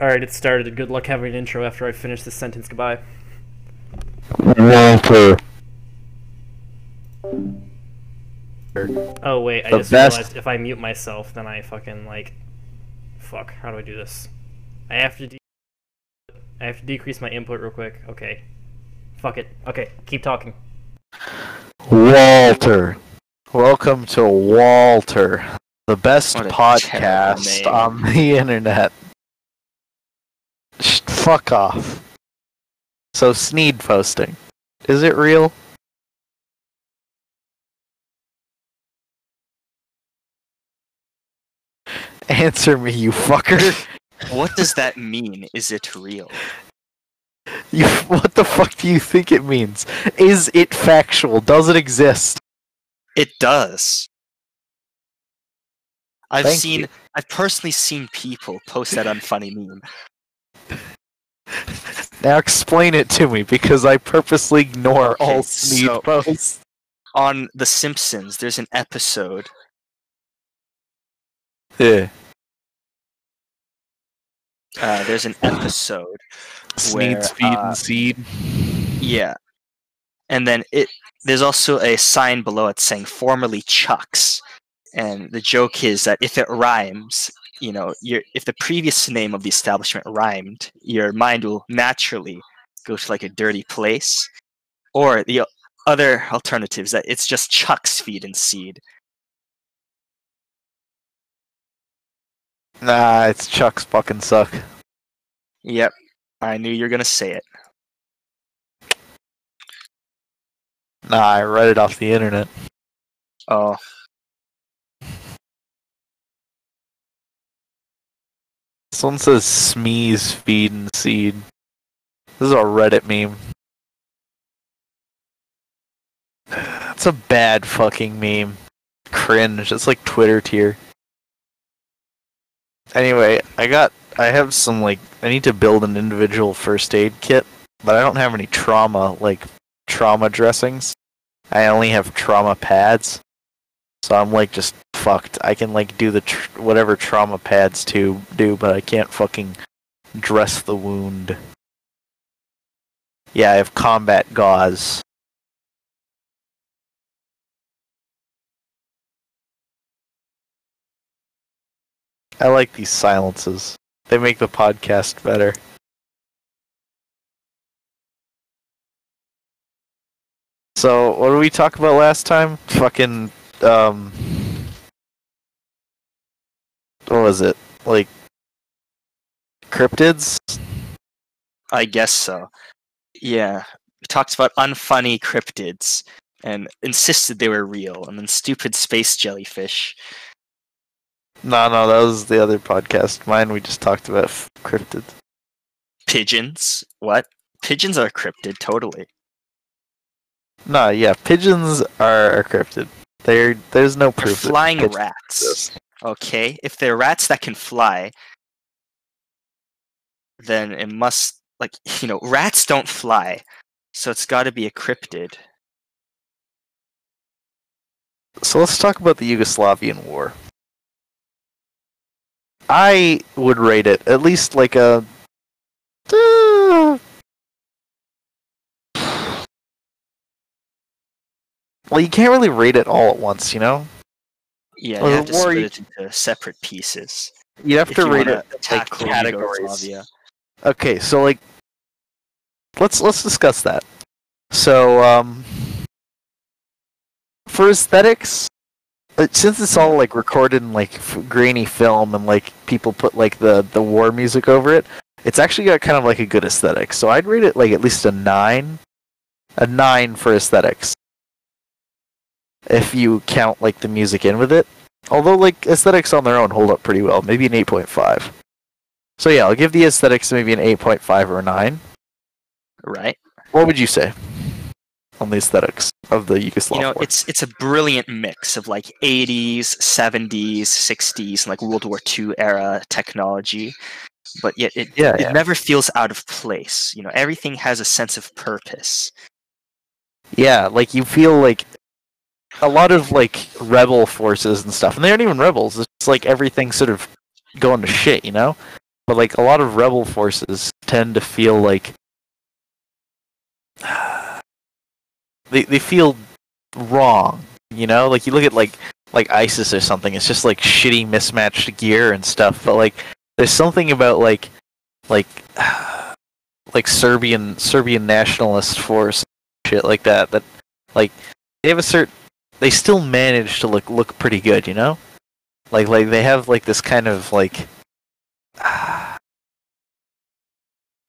Alright, it started. Good luck having an intro after I finish this sentence. Goodbye. Walter. Oh, wait, I The just best- realized if I mute myself, then I fucking, like. Fuck, how do I do this? I have to. De- I have to decrease my input real quick. Okay. Fuck it. Okay, keep talking. Walter. Welcome to Walter, the best podcast on the internet. Sh- fuck off. So, Sneed posting. Is it real? Answer me, you fucker. What does that mean? Is it real? You, what the fuck do you think it means? Is it factual? Does it exist? It does. I've Thank seen, you. I've personally seen people post that unfunny meme. Now explain it to me because I purposely ignore Okay, all Sneed so- posts. On The Simpsons, there's an episode. Yeah. Uh, there's an episode. Sneed, Where, speed, uh, and seed. Yeah. And then it there's also a sign below it saying formerly Chucks. And the joke is that if it rhymes, you know, your if the previous name of the establishment rhymed, your mind will naturally go to like a dirty place. Or the other alternatives that it's just Chuck's feed and seed. Nah, it's Chuck's fucking suck. Yep. I knew you were gonna say it. Nah, I read it off the internet. Oh, This one says Smee's feed and seed. This is a Reddit meme. It's a bad fucking meme. Cringe. It's like Twitter tier. Anyway, I got. I have some like. I need to build an individual first aid kit, but I don't have any trauma like trauma dressings. I only have trauma pads. So I'm like just fucked. I can like do the tr- whatever trauma pads to do, but I can't fucking dress the wound. Yeah, I have combat gauze. I like these silences. They make the podcast better. So, what did we talk about last time? Fucking, um. What was it? Like. Cryptids? I guess so. Yeah. We talked about unfunny cryptids and insisted they were real, and then stupid space jellyfish. No, no, that was the other podcast. Mine, we just talked about f- cryptids. Pigeons? What? Pigeons are cryptid, totally. No, yeah, pigeons are a cryptid. They're, there's no They're proof. that flying rats. exist. Okay? If they're rats that can fly, then it must like you know, rats don't fly. So it's gotta be a cryptid. So let's talk about the Yugoslavian war. I would rate it at least like a. well, you can't really rate it all at once, you know. Yeah, you have to split it into separate pieces. You have to you rate it like categories. Yugoslavia. Okay, so like, let's let's discuss that. So, um, for aesthetics, uh, since it's all like recorded in like f- grainy film and like people put like the the war music over it, it's actually got kind of like a good aesthetic. So I'd rate it like at least a nine, a nine for aesthetics. If you count like the music in with it, although like aesthetics on their own hold up pretty well, maybe an eight point five. So yeah, I'll give the aesthetics maybe an 8.5 or a 9. Right? What would you say on the aesthetics of the Yugoslav you know war? it's it's a brilliant mix of like 80s 70s 60s and like world war ii era technology but yet it, Yeah, it yeah. never feels out of place you know everything has a sense of purpose Yeah, like you feel like a lot of like rebel forces and stuff, and they aren't even rebels. It's like everything sort of going to shit, you know. but like a lot of rebel forces tend to feel like they they feel wrong. You know, like you look at like like ISIS or something. It's just like shitty mismatched gear and stuff. But like, there's something about like like like Serbian Serbian nationalist force shit like that that like they have a certain they still manage to look look pretty good, you know? Like like they have like this kind of like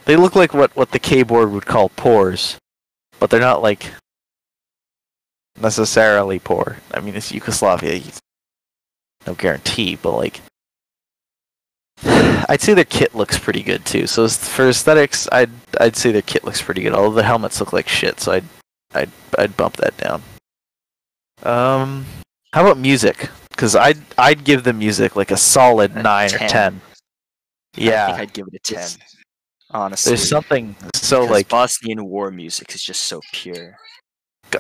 they look like what what the keyboard would call pores, but they're not like necessarily poor. I mean, it's Yugoslavia. No guarantee, but like I'd say their kit looks pretty good too. So for aesthetics, I'd I'd say their kit looks pretty good. Although the helmets look like shit, so I'd I'd I'd bump that down. Um, how about music? Because I'd I'd give the music like a solid A nine or 10. ten. I Yeah, think I'd give it a ten. It's- Honestly, there's something so because like Bosnian war music is just so pure.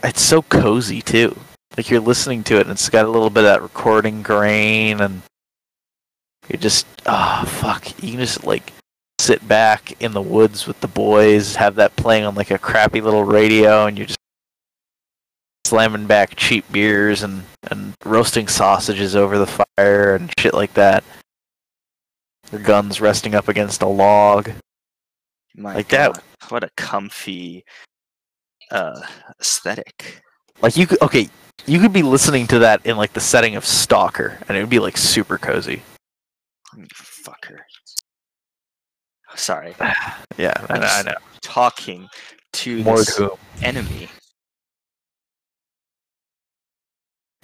it's so cozy too. Like you're listening to it, and it's got a little bit of that recording grain, and you're just ah fuck. You can just like sit back in the woods with the boys, have that playing on like a crappy little radio, and you're just slamming back cheap beers and and roasting sausages over the fire and shit like that. Your guns resting up against a log. My Like that. What a comfy uh, aesthetic. Like you could okay, you could be listening to that in like the setting of Stalker, and it would be like super cozy. Fucker. Sorry, Yeah, I know. I know. talking to More this enemy.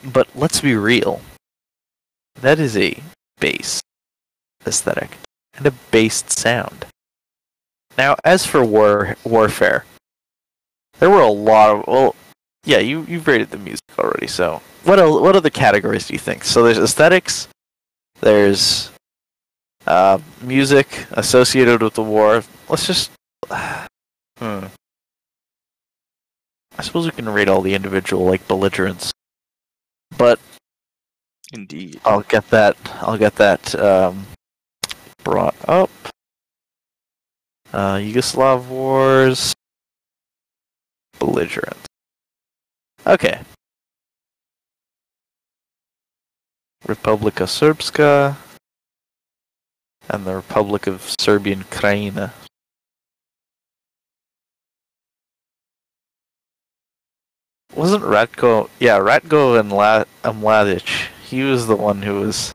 But let's be real. That is a bass aesthetic and a based sound. Now, as for war warfare, there were a lot of well, yeah, you you've rated the music already. So, what el- what other categories do you think? So there's aesthetics, there's uh, music associated with the war. Let's just, hmm. I suppose we can rate all the individual like belligerents, but Indeed. I'll get that. I'll get that um, brought up. Uh, Yugoslav wars, belligerent. Okay. Republika Srpska and the Republic of Serbian Krajina. Wasn't Ratko? Yeah, Ratko and La- Mladic. He was the one who was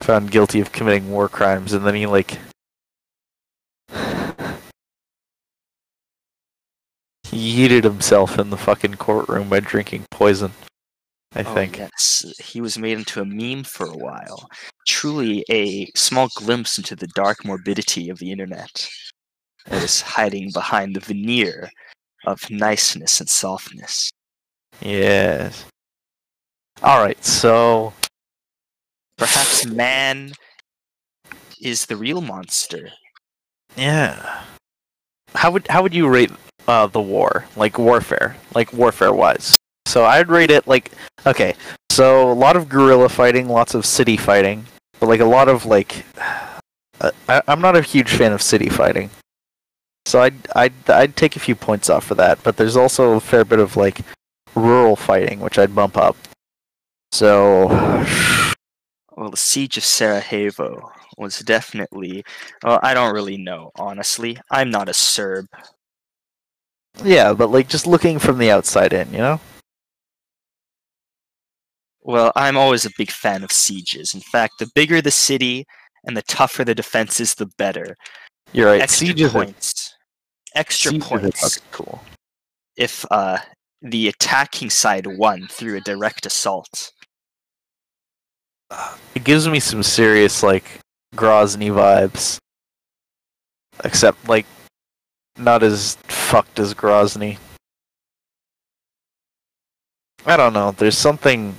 found guilty of committing war crimes, and then he like he heated himself in the fucking courtroom by drinking poison. I Oh, think. yes, he was made into a meme for a while. Truly a small glimpse into the dark morbidity of the internet that is hiding behind the veneer of niceness and softness. Yes. All right, so Perhaps man is the real monster. yeah, how would how would you rate uh, the war, like warfare, like warfare wise? So I'd rate it like okay, so a lot of guerrilla fighting, lots of city fighting, but like a lot of like uh, I, I'm not a huge fan of city fighting, so I'd I'd I'd take a few points off for that. But there's also a fair bit of like rural fighting, which I'd bump up. So Well, the siege of Sarajevo was definitely. Well, I don't really know, honestly. I'm not a Serb. yeah, but like just looking from the outside in, you know. Well, I'm always a big fan of sieges. In fact, the bigger the city and the tougher the defenses, the better. You're right. Extra Siege is a- points. Extra points cool. if uh, the attacking side won through a direct assault. It gives me some serious like Grozny vibes. Except like not as fucked as Grozny. I don't know. There's something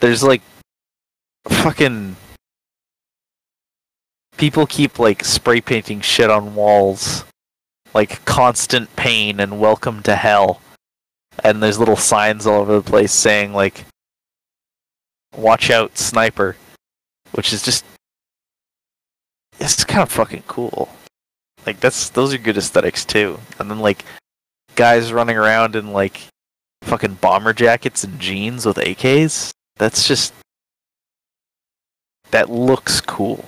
there's like fucking people keep like spray painting shit on walls like constant pain and welcome to hell and there's little signs all over the place saying like watch out sniper which is just it's kind of fucking cool. Like that's those are good aesthetics too. And then like guys running around in like fucking bomber jackets and jeans with AKs. That's just that looks cool.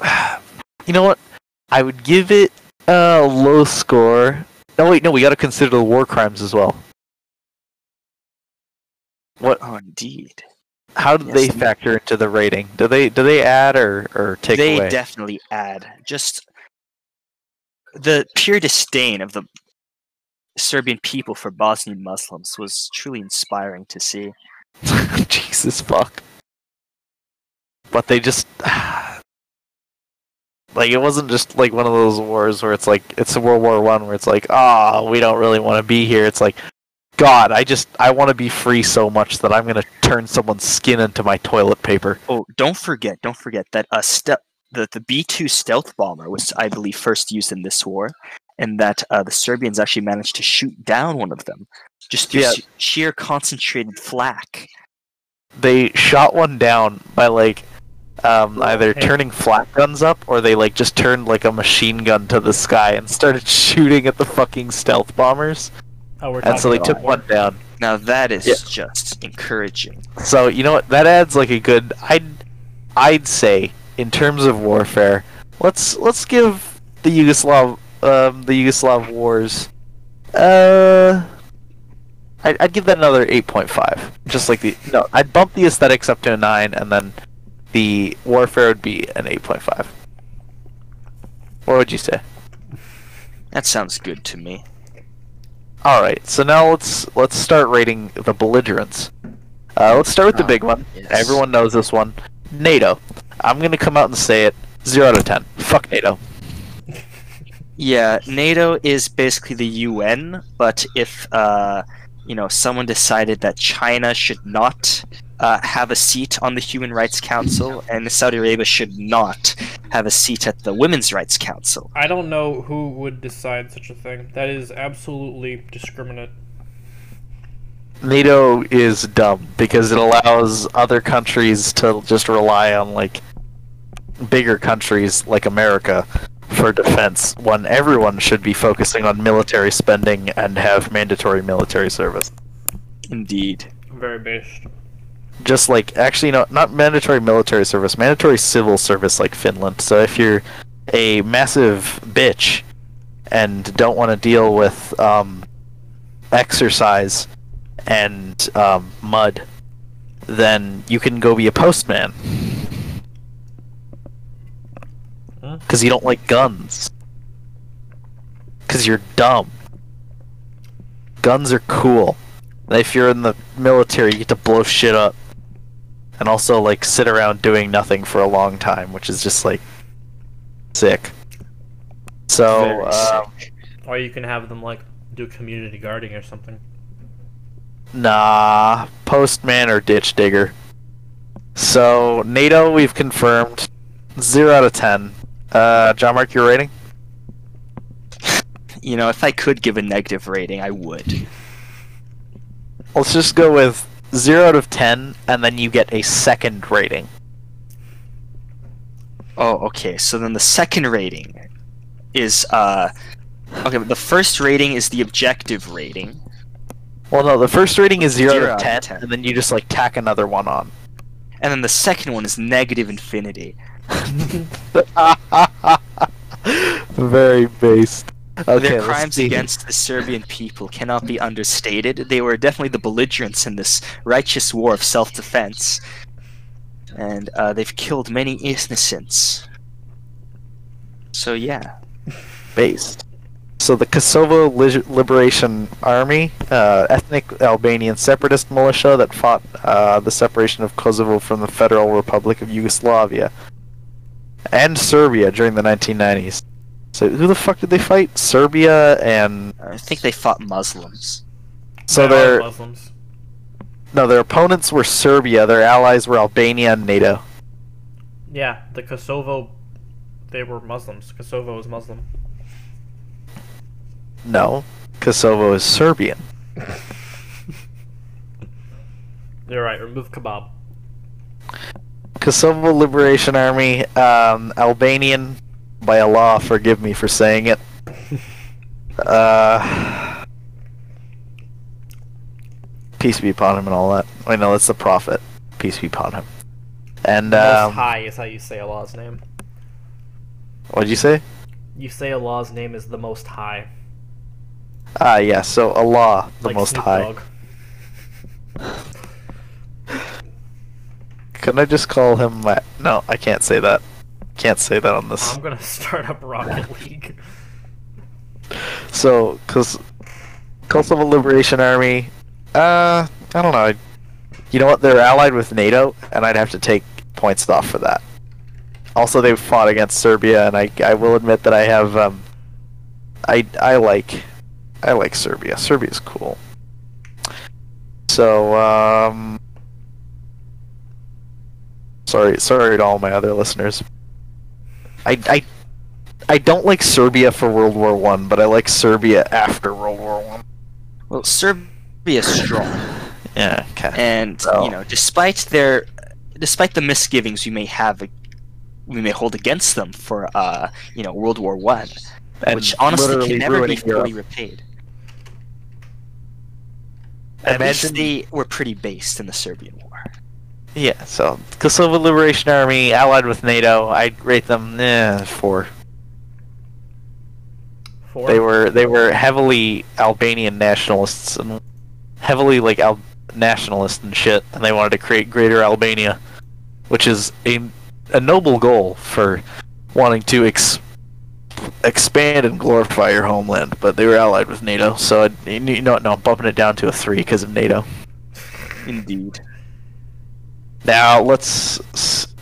you know what? I would give it a low score. No, wait, no, we got to consider the war crimes as well. What? Oh, indeed. How do Yes, they factor into the rating? Do they do they add or or take they away? definitely add just the pure disdain of the Serbian people for Bosnian Muslims was truly inspiring to see. Jesus fuck. But they just like it wasn't just like one of those wars where it's like it's a World War One where it's like ah we don't really want to be here. It's like God, I just I want to be free so much that I'm gonna turn someone's skin into my toilet paper. Oh, don't forget, don't forget that a ste- the the B two stealth bomber was, I believe, first used in this war, and that uh, the Serbians actually managed to shoot down one of them just through Yeah. sheer concentrated flak. They shot one down by like um, either Hey. turning flak guns up or they like just turned like a machine gun to the sky and started shooting at the fucking stealth bombers. Oh, we're And so they took about one down. Now that is Yeah. just encouraging. So you know what? That adds like a good. I'd I'd say in terms of warfare, let's let's give the Yugoslav um, the Yugoslav wars. Uh, I'd, I'd give that another eight point five. Just like the no, I'd bump the aesthetics up to a nine, and then the warfare would be an eight point five. What would you say? That sounds good to me. All right, so now let's let's start rating the belligerents. Uh, let's start with the Ah, big one. yes. Everyone knows this one. NATO. I'm gonna come out and say it. Zero out of ten. Fuck NATO. Yeah, NATO is basically the UN, but if uh, you know someone decided that China should not uh, have a seat on the Human Rights Council and Saudi Arabia should not have a seat at the Women's Rights Council, I don't know who would decide such a thing. That is absolutely discriminate. NATO is dumb because it allows other countries to just rely on like bigger countries like America for defense when everyone should be focusing on military spending and have mandatory military service. indeed. Very based. Just like actually no not mandatory military service mandatory civil service like finland. So if you're a massive bitch and don't want to deal with um, exercise and um, mud then you can go be a postman. Because you don't like guns. Because you're dumb. Guns are cool. If you're in the military you get to blow shit up and also like sit around doing nothing for a long time which is just like sick so um, sick. Or you can have them like do community guarding or something. nah postman or ditch digger so nato we've confirmed 0 out of 10 uh john mark your rating You know, if I could give a negative rating, I would. let's just go with 0 out of 10 and then you get a second rating Oh, okay. So then the second rating is uh okay. But the first rating is the objective rating. well no the first rating is 0, Zero out of 10, and then you just like tack another one on And then the second one is negative infinity. Very based. Okay, Their crimes against the Serbian people cannot be understated. They were definitely the belligerents in this righteous war of self-defense, and uh, they've killed many innocents. So yeah, based. So the Kosovo Li- Liberation Army, uh, ethnic Albanian separatist militia that fought uh, the separation of Kosovo from the Federal Republic of Yugoslavia and Serbia during the 1990s. So who the fuck did they fight? Serbia and I think they fought Muslims. so They are their Muslims. no their opponents were Serbia. Their allies were Albania and NATO. Yeah, the Kosovo, they were Muslims. Kosovo is Muslim. No, Kosovo is Serbian. You're right. Remove kebab. Kosovo Liberation Army, um, Albanian, by Allah, forgive me for saying it. Uh, peace be upon him and all that. Wait, no, that's the Prophet. Peace be upon him. And, Most um, High is how you say Allah's name. what'd you say? You say Allah's name is the Most High. Ah, yeah, so Allah, the like Most Snoop High. Couldn't I just call him my... No, I can't say that. Can't say that on this. I'm gonna start up Rocket League. So, cause Kosovo Liberation Army, uh, I don't know. You know what? They're allied with NATO, and I'd have to take points off for that. Also, they fought against Serbia, and I, I will admit that I have, um, I, I like, I like Serbia. Serbia's cool. So, um, sorry, sorry to all my other listeners. I, I I don't like Serbia for World War One, but I like Serbia after World War One. Well, Serbia is strong, Yeah, okay. and Oh. you know, despite their, despite the misgivings we may have, we may hold against them for, uh, you know, World War One, which honestly can never be fully Europe. repaid. At Imagine- least they were pretty based in the Serbian War. Yeah, so Kosovo Liberation Army allied with NATO. I'd rate them eh, four. Four. They were they were heavily Albanian nationalists and heavily like Al- nationalist and shit, and they wanted to create Greater Albania, which is a a noble goal for wanting to ex- expand and glorify your homeland. But they were allied with NATO, so I'd, you know no, I'm bumping it down to a three because of NATO. Indeed. Now let's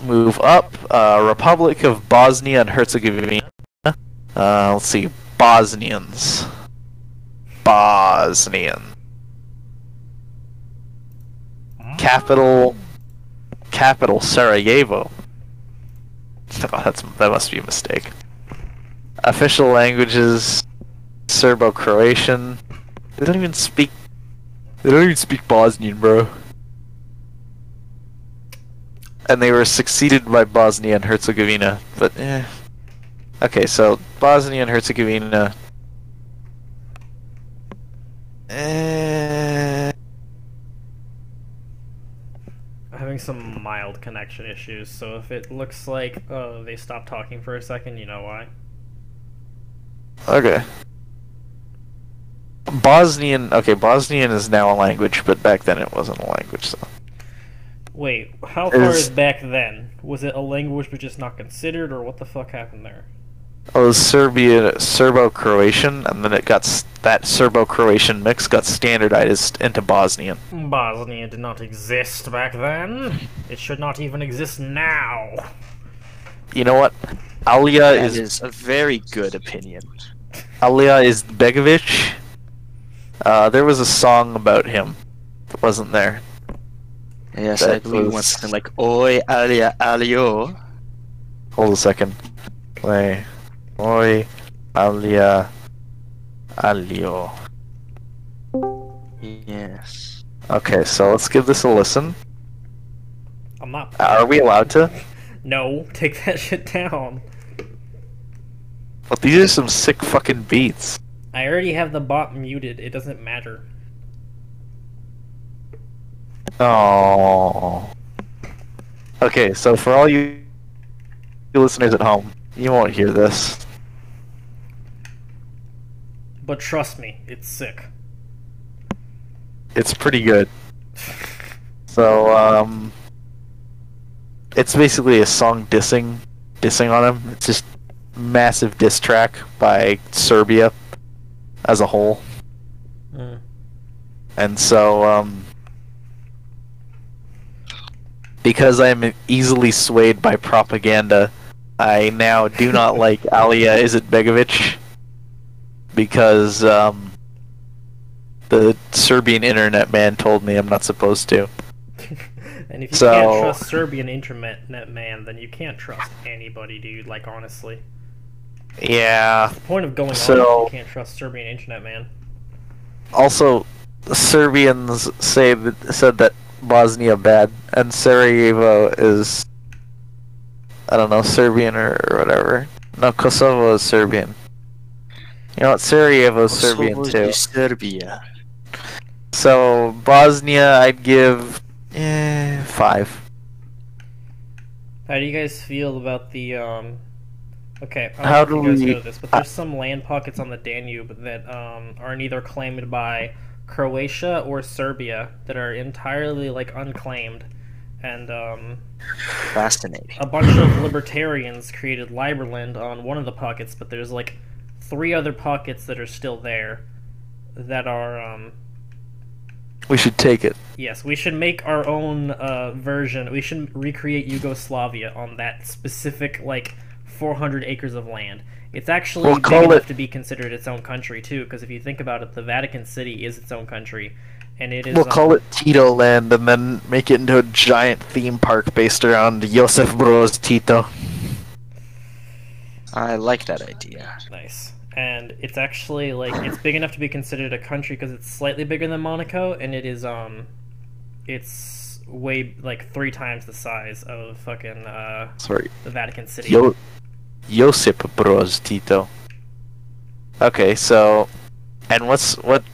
move up. Uh, Republic of Bosnia and Herzegovina. Uh, let's see, Bosnians. Bosnian. Capital. Capital Sarajevo. Oh, that's that must be a mistake. Official languages: Serbo-Croatian. They don't even speak. They don't even speak Bosnian, bro and they were succeeded by Bosnia and Herzegovina. But eh. Okay, so Bosnia and Herzegovina. Eh. having some mild connection issues, so if it looks like oh they stopped talking for a second, you know why. Okay. Bosnian. Okay, Bosnian is now a language, but back then it wasn't a language. So Wait, how far Is- is back then? Was it a language but just not considered, or what the fuck happened there? Oh, it was Serbia, Serbo-Croatian, and then it got that Serbo-Croatian mix got standardized into Bosnian. Bosnia did not exist back then. It should not even exist now. You know what? Alia That is is a very good opinion. Alia Izetbegovic. Uh, there was a song about him. It wasn't there. Yes, I That believe was- once something like "Oi, alia, alio." Hold a second. Wait. Oi. Alia. Alio. Yes. Okay, so let's give this a listen. I'm not. Are we allowed to? No, take that shit down. But these are some sick fucking beats. I already have the bot muted. It doesn't matter. Oh. Okay, so for all you listeners at home, you won't hear this. But trust me, it's sick. It's pretty good. So, um, it's basically a song dissing, dissing on him. It's just massive diss track by Serbia as a whole, Mm. and so, um, because I'm easily swayed by propaganda, I now do not like Alia Izetbegovic because, um, the Serbian internet man told me I'm not supposed to. and if you So- can't trust Serbian internet man, then you can't trust anybody, dude. Like honestly, Yeah. the point of going on So- is you can't trust Serbian internet man. Also, Serbians say that, said that Bosnia bad, and Sarajevo is I don't know, Serbian or, or whatever. No, Kosovo is Serbian. You know what? Sarajevo is Serbian Kosovo too. is Serbia. So Bosnia, I'd give eh, five. How do you guys feel about the um? Okay, I don't How know if do you guys we- know this, but there's some land pockets on the Danube that um are neither claimed by Croatia or Serbia that are entirely like unclaimed, and um Fascinating. a bunch of libertarians created Liberland on one of the pockets, but there's like three other pockets that are still there that are um We should take it. Yes, we should make our own uh, version. We should recreate Yugoslavia on that specific like 400 acres of land. It's actually We'll big call enough it- to be considered its own country too. Because if you think about it, the Vatican City is its own country, and it is. We'll um, call it Tito Land and then make it into a giant theme park based around Josef Broz Tito. I like that idea. nice. And it's actually like it's big enough to be considered a country because it's slightly bigger than Monaco, and it is um, it's way like three times the size of fucking uh Sorry. the Vatican City. Yo- Josip Broz Tito. Okay, so, and what's what,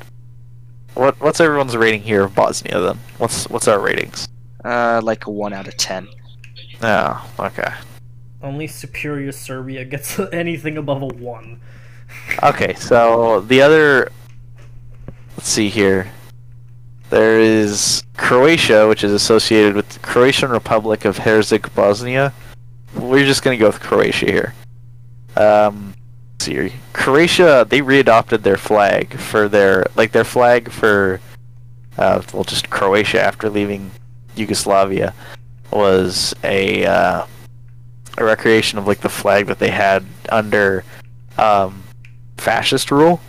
what what's everyone's rating here of Bosnia then? What's what's our ratings? Uh, like a one out of ten. Oh, okay, Only superior Serbia gets anything above a one. okay. So the other, let's see here. There is Croatia, which is associated with the Croatian Republic of Herzeg Bosnia. We're just gonna go with Croatia here. Um, see, Croatia they readopted their flag for their like their flag for, uh, well, just Croatia after leaving Yugoslavia was a uh, a recreation of like the flag that they had under um, fascist rule.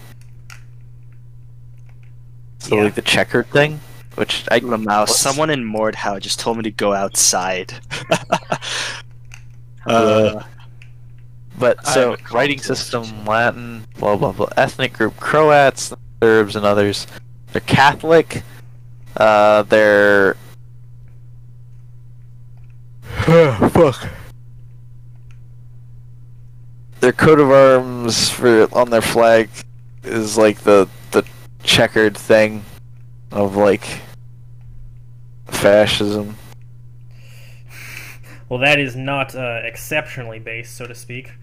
So Yeah. like the checkered thing, which I Lamau, what's- someone in Mordhau just told me to go outside. uh, But so have a conflict. writing system Latin, blah blah blah. Ethnic group Croats, Serbs, and others. They're Catholic. Uh, they're fuck. Their coat of arms for on their flag is like the the checkered thing of like fascism. Well, that is not uh, exceptionally based, so to speak.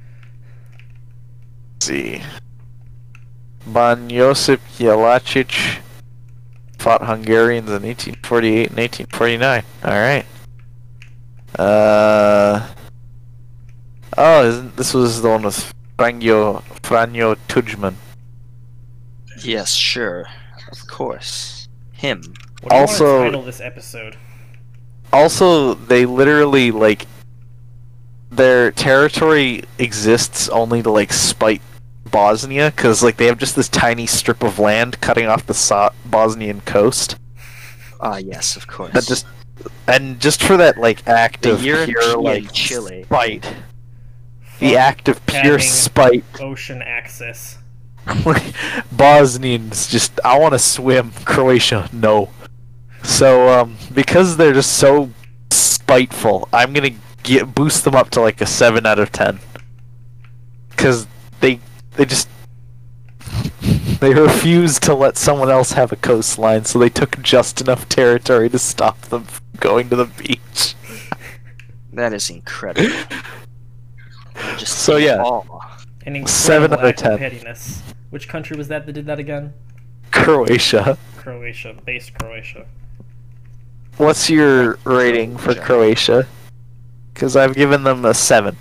Let's see. Ban Josip Jelacic fought Hungarians in 1848 and 1849. Alright. Uh. Oh, isn't, this was the one with Franjo, Franjo Tudjman. yes, sure, of course. Him. What do you Also- want to title this episode? Also, they literally, like, their territory exists only to, like, spite Bosnia, because, like, they have just this tiny strip of land cutting off the so- Bosnian coast. Ah, yes, of course. That just and just for that like act The of pure like Chile. spite, the Fuck act of pure spite, Ocean access. Bosnians just I want to swim. Croatia, no. So um, because they're just so spiteful, I'm gonna get boost them up to like a seven out of ten. Cause they they just they refused to let someone else have a coastline, so they took just enough territory to stop them from going to the beach. That is incredible. Just So, yeah. An Seven out of 10. pettiness. Which country was that that did that again? Croatia. Croatia, based Croatia. What's your rating for Croatia? Because I've given them a seven.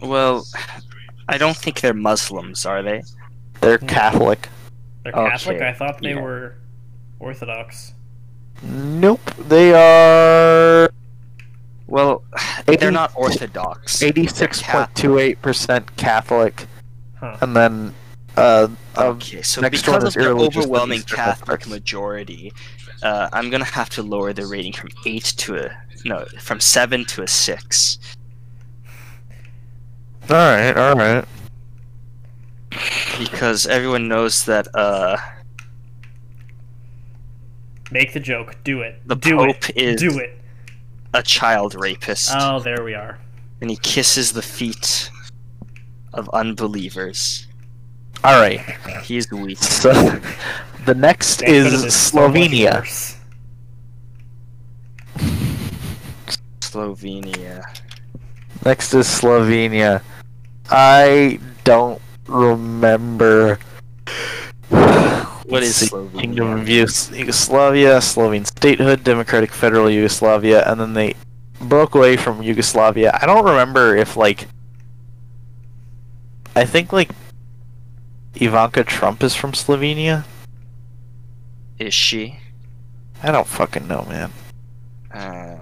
Well, I don't think they're Muslims, are they? They're Catholic. They're Catholic. Okay, I thought they yeah. were Orthodox. Nope. They are Well, Eighty- they're not Orthodox. eighty-six point two eight percent Catholic, Huh. and then uh, um, Okay, so next because one of is the overwhelming Catholic majority, uh, I'm gonna have to lower the rating from eight to a no, from seven to a six. All right, all right. because everyone knows that uh, Make the joke. Do it. the Do Pope it. is Do it. a child rapist. Oh, there we are. and he kisses the feet of unbelievers. All right. He's weak. So the next That could've is been so Slovenia. Slovenia. Next is Slovenia. I don't remember. What is the Slovenia? Kingdom of Yugoslavia, Slovene statehood, Democratic Federal Yugoslavia, and then they broke away from Yugoslavia. I don't remember if like. I think like Ivanka Trump is from Slovenia. Is she? I don't fucking know, man. Uh,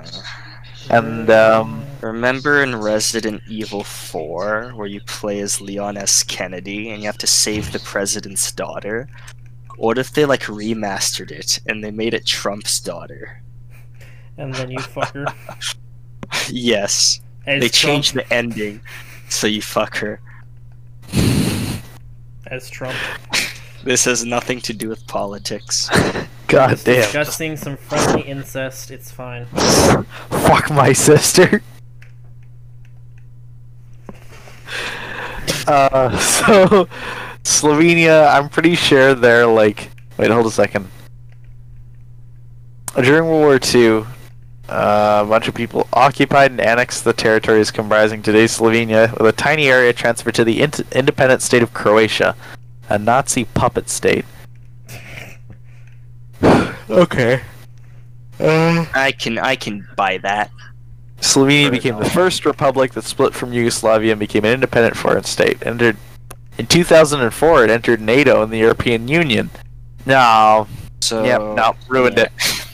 And um, remember in Resident Evil 4 where you play as Leon S. Kennedy and you have to save the president's daughter? What if they like remastered it and they made it Trump's daughter? And then you fucker. yes. As they Trump, changed the ending so you fuck her. as Trump. This has nothing to do with politics. god damn, Discussing some friendly incest, it's fine. fuck my sister. Uh, so Slovenia, I'm pretty sure they're like. Wait, hold a second. During World War II, uh, a bunch of people occupied and annexed the territories comprising today's Slovenia, with a tiny area transferred to the int- independent state of Croatia, a Nazi puppet state. okay. Uh, I can I can buy that. Slovenia became the first republic that split from Yugoslavia and became an independent foreign state. Entered in 2004, it entered NATO and the European Union. No, So yep, no, ruined yeah. it.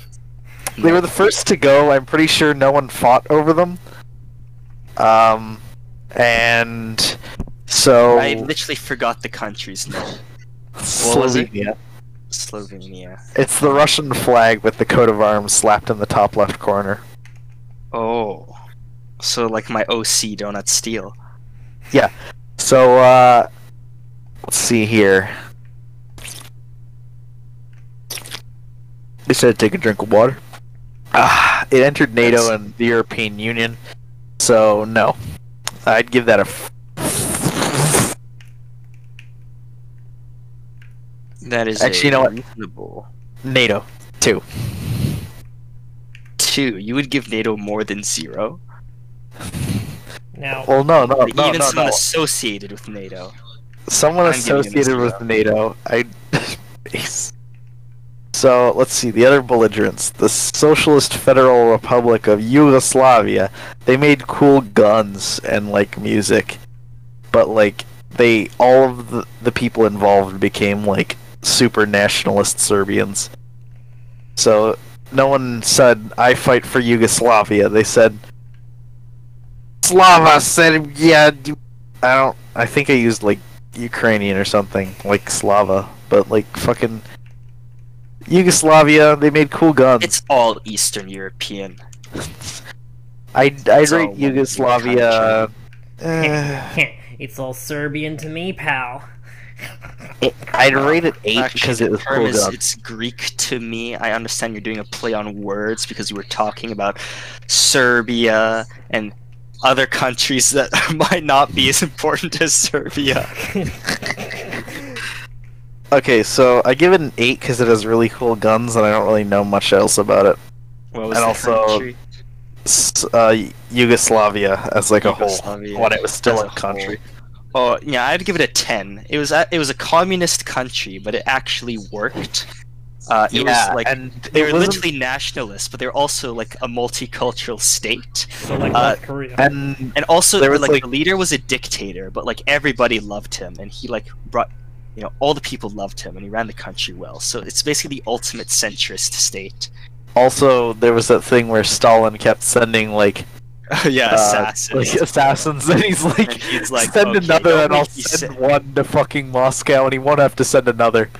They were the first to go. I'm pretty sure no one fought over them. Um, and so I literally forgot the country's name. what was it? Slovenia. Slovenia. It's the Russian flag with the coat of arms slapped in the top left corner. Oh. So like my OC Donut Steel. Yeah. So, uh, let's see here. They said take a drink of water. Ah, it entered NATO That's- and the European Union, so no. I'd give that a. F- That is Actually, you know what? NATO two. Two. You would give NATO more than zero. Now, Well, no, no, But no, even no, someone no. associated with NATO. Someone I'm giving it a associated with. NATO. I. So let's see the other belligerents. The Socialist Federal Republic of Yugoslavia. They made cool guns and like music, but like they all of the, the people involved became like super nationalist Serbians. So no one said I fight for Yugoslavia. They said Slava Serbia. I don't. I think I used like Ukrainian or something like Slava, but like fucking Yugoslavia. They made cool guns. It's all Eastern European. I'd, I'd it's all rate Yugoslavia. eh, it's all Serbian to me, pal. It- I'd rate it eight Actually, because it was term cool is it's Greek to me. I understand you're doing a play on words because you were talking about Serbia and other countries that might not be as important as Serbia. Okay, so I give it an eight because it has really cool guns, and I don't really know much else about it. What was And also country? Uh, Yugoslavia as like a whole Yugoslavia when it was still a a country. Oh yeah, I'd give it a ten. It was a, it was a communist country, but it actually worked. Uh, it yeah, was like and they were literally nationalists, but they're also like a multicultural state. So like Uh, North Korea. and And also, There was, like, like- the leader was a dictator, but like everybody loved him, and he like brought, you know, all the people loved him, and he ran the country well. So it's basically the ultimate centrist state. also there was that thing where Stalin kept sending like yeah, uh, assassins. like assassins, and he's like, And he's like, send "Okay, another, and I'll send sick." one to fucking Moscow, and he won't have to send another.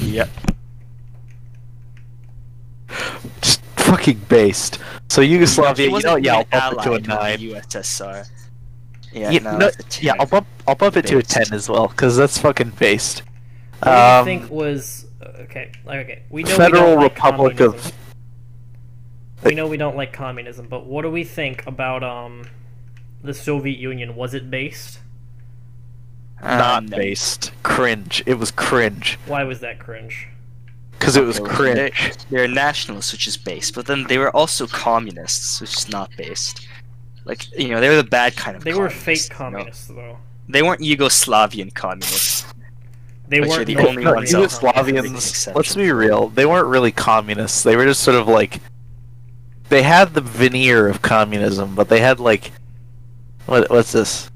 Yep. Just fucking based. So Yugoslavia, He you know, wasn't yeah, I'll bump it to a nine. USSR. Yeah, Yeah, no, no, a 10. yeah, I'll bump, I'll bump it to a ten as well, because that's fucking based. what do Um, you think was uh, okay? Like, okay, we know Federal we don't like Republic communism. of We know we don't like communism, but what do we think about um the Soviet Union was it based? Not Um, no. based. Cringe. It was cringe. Why was that cringe? Because it was Okay, well, cringe. They're nationalists, which is based, but then they were also communists, which is not based. Like you know, they were the bad kind of. They were communists, fake you know? communists though. They weren't Yugoslavian communists. They weren't the North only Korean ones out there. communists. Big Yugoslavians, let's be real, they weren't really communists. They were just sort of like. They had the veneer of communism, but they had like. What, what's this?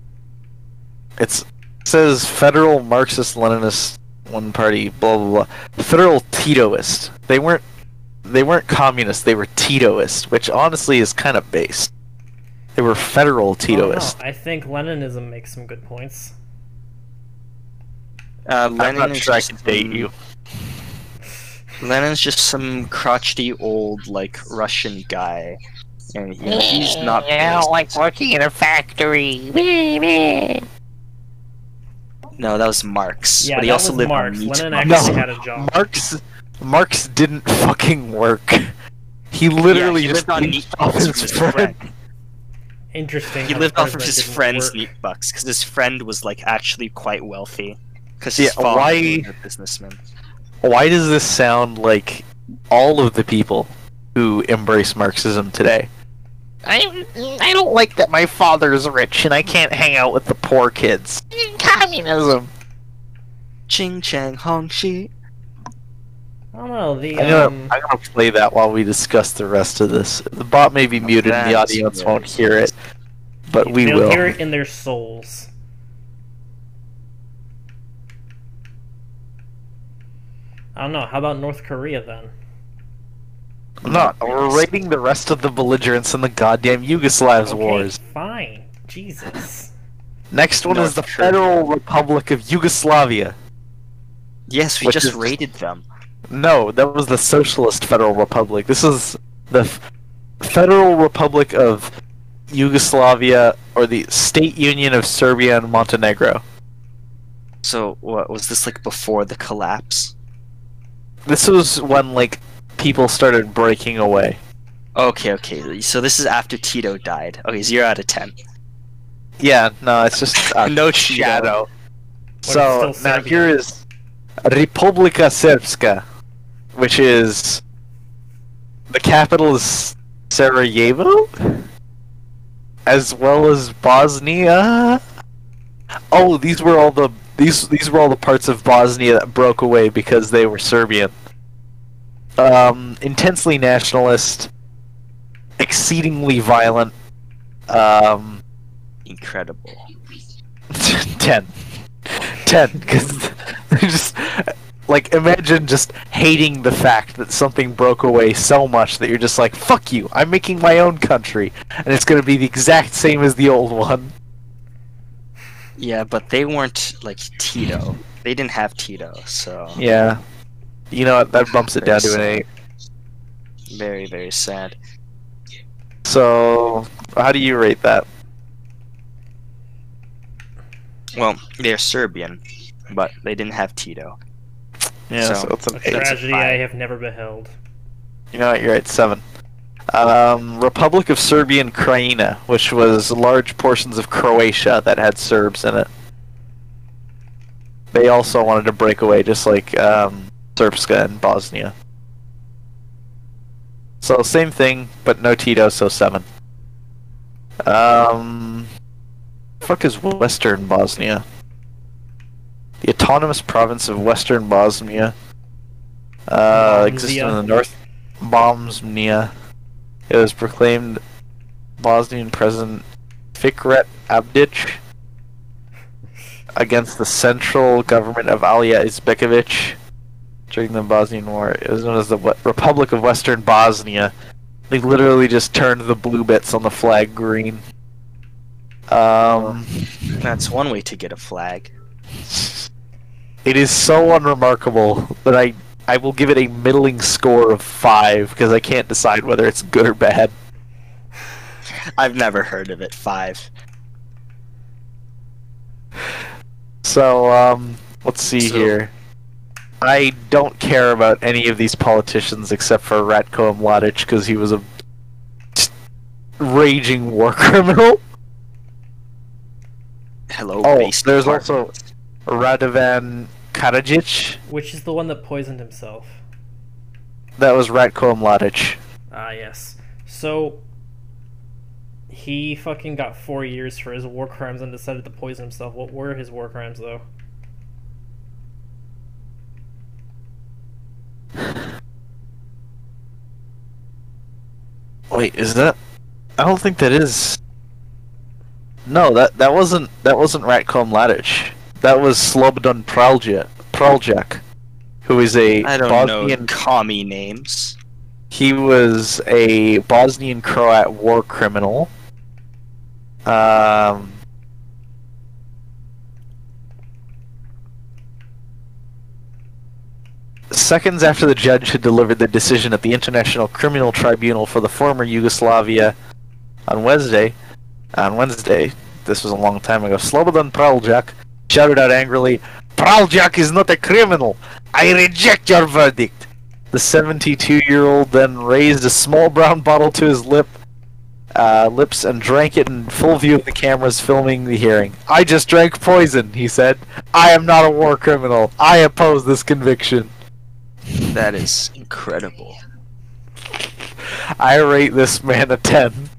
It's, it says Federal Marxist Leninist One Party, blah blah blah. Federal Titoist. They weren't. They weren't communist. They were Titoist, which honestly is kind of based. They were federal I don't know. Titoist. I think Leninism makes some good points. Uh, I'm Lenin not is sure I can date some- you. Lenin's just some crotchety old like Russian guy, and you know, he's not. I don't like working in a factory. No, that was Marx. Yeah, but he also lived Marx. on meat actually No. had a job. Marx Marx didn't fucking work. He literally he just lived on meat off boxes his from his friend. friend. Interesting. He lived off of his friend's work. meat bucks because his friend was like actually quite wealthy. Because Yeah, his father why- was a businessman. Why does this sound like all of the people who embrace Marxism today? I I don't like that my father's rich and I can't hang out with the poor kids. Communism. Ching Chang Hong Shi. I don't know. The I'm gonna, um, I'm gonna play that while we discuss the rest of this. The bot may be muted and the audience good. won't hear it, but we they'll will. hear it in their souls. I don't know. How about North Korea then? I'm not. We're rating the rest of the belligerents in the goddamn Yugoslavs Okay, wars. fine. Jesus. Next one is the Korea. Federal Republic of Yugoslavia. Yes, we just is- raided them. No, that was the Socialist Federal Republic. This is the F- Federal Republic of Yugoslavia, or the State Union of Serbia and Montenegro. So what was this like before the collapse? This was when like people started breaking away. Okay, okay. So this is after Tito died. Okay, zero out of ten. Yeah, no, it's just a No shadow. So now Serbia. here is Republika Srpska, which is the capital is Sarajevo, as well as Bosnia. Oh, these were all the these these were all the parts of Bosnia that broke away because they were Serbian. Um, intensely nationalist, exceedingly violent. Um, Incredible. 10 10 because just like imagine just hating the fact that something broke away so much that you're just like fuck you i'm making my own country and it's going to be the exact same as the old one Yeah, but they weren't like Tito. They didn't have Tito, so yeah you know what that bumps it down to an 8 very, very sad. so how do you rate that Well, they're Serbian, but they didn't have Tito. yeah so, So, it's an A 8 tragedy I five. have never beheld. you know what you're at 7 um, Republic of Serbian Krajina, which was large portions of Croatia that had Serbs in it. They also wanted to break away, just like um, Srpska and Bosnia. So same thing, but no Tito, so seven. Um, fuck is Western Bosnia? The autonomous province of Western Bosnia. Uh, existed in the north. Bosnia. It was proclaimed Bosnian President Fikret Abdic against the central government of Alija Izetbegovic during the Bosnian War. It was known as the Republic of Western Bosnia. They literally just turned the blue bits on the flag green. Um, That's one way to get a flag. it is so unremarkable that I I will give it a middling score of five because I can't decide whether it's good or bad. I've never heard of it. Five. So, um, let's see So- here. I don't care about any of these politicians except for Ratko Mladic because he was a raging war criminal. Hello. Oh, there's also Radovan Karadzic. Which is the one that poisoned himself. That was Ratko Mladic. Ah, yes. So he fucking got four years for his war crimes and decided to poison himself. What were his war crimes, though? Wait, is that? I don't think that is. No, that that wasn't that wasn't Ratko Mladic. That was Slobodan Praljak, Praljak, who is a I don't Bosnian. know commie names. He was a Bosnian Croat war criminal. Um. Seconds after the judge had delivered the decision at the International Criminal Tribunal for the former Yugoslavia on Wednesday, on Wednesday, this was a long time ago, Slobodan Praljak shouted out angrily, Praljak is not a criminal! I reject your verdict! The 72 year old then raised a small brown bottle to his lip, uh, lips and drank it in full view of the cameras filming the hearing. I just drank poison, he said. I am not a war criminal. I oppose this conviction. That is incredible. I rate this man a 10.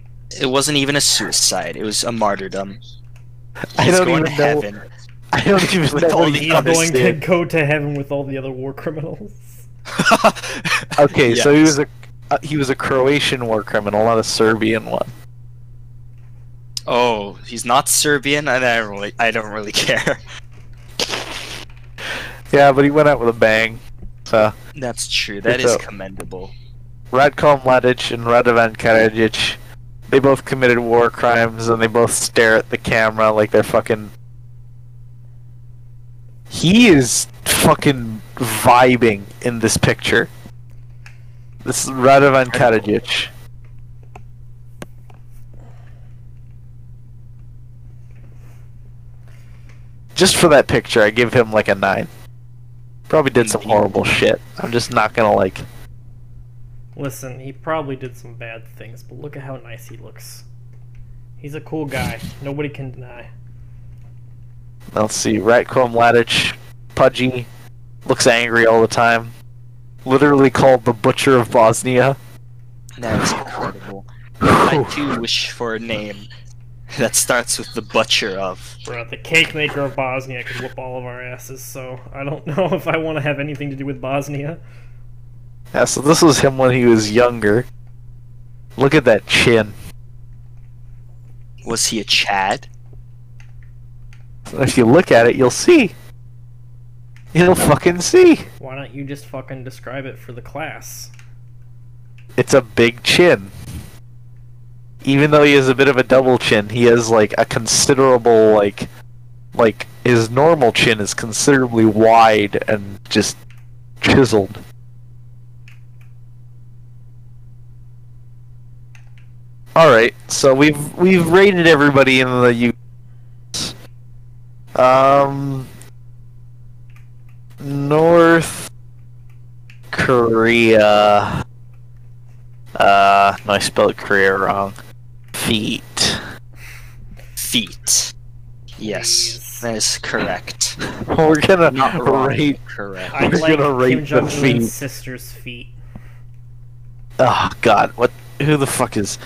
It wasn't even a suicide. It was a martyrdom. I He's don't going even to know. Heaven. I don't even With know. all what the he He's going to go to heaven with all the other war criminals. Okay, so he was a uh, he was a Croatian war criminal, not a Serbian one. Oh, he's not Serbian, and I don't really, I don't really care. Yeah, but he went out with a bang. So That's true. That is It's a- commendable. Ratko Mladic and Radovan Karadzic, they both committed war crimes and they both stare at the camera like they're fucking. He is fucking vibing in this picture. This is Radovan Karadzic. Just for that picture, I give him like a 9. Probably did some horrible shit. I'm just not gonna like. Listen, he probably did some bad things, but look at how nice he looks. He's a cool guy. Nobody can deny. Let's see. Ratko Mladic, pudgy, looks angry all the time. Literally called the Butcher of Bosnia. That is incredible. I do wish for a name that starts with the butcher of. Bro, the cake maker of Bosnia could whoop all of our asses, so I don't know if I want to have anything to do with Bosnia. Yeah, so this was him when he was younger. Look at that chin. Was he a Chad? If you look at it, you'll see. You'll fucking see. Why don't you just fucking describe it for the class? It's a big chin. Even though he has a bit of a double chin, he has like a considerable like like his normal chin is considerably wide and just chiseled. All right, so we've we've rated everybody in the. Um, North Korea. Uh, no, I spelled Korea wrong. Feet. Feet. Yes, that is correct. We're gonna Not wrong. rate. Correct. I We're like gonna rate Kim the Jong feet. Un's sister's feet. Oh God, what? Who the fuck is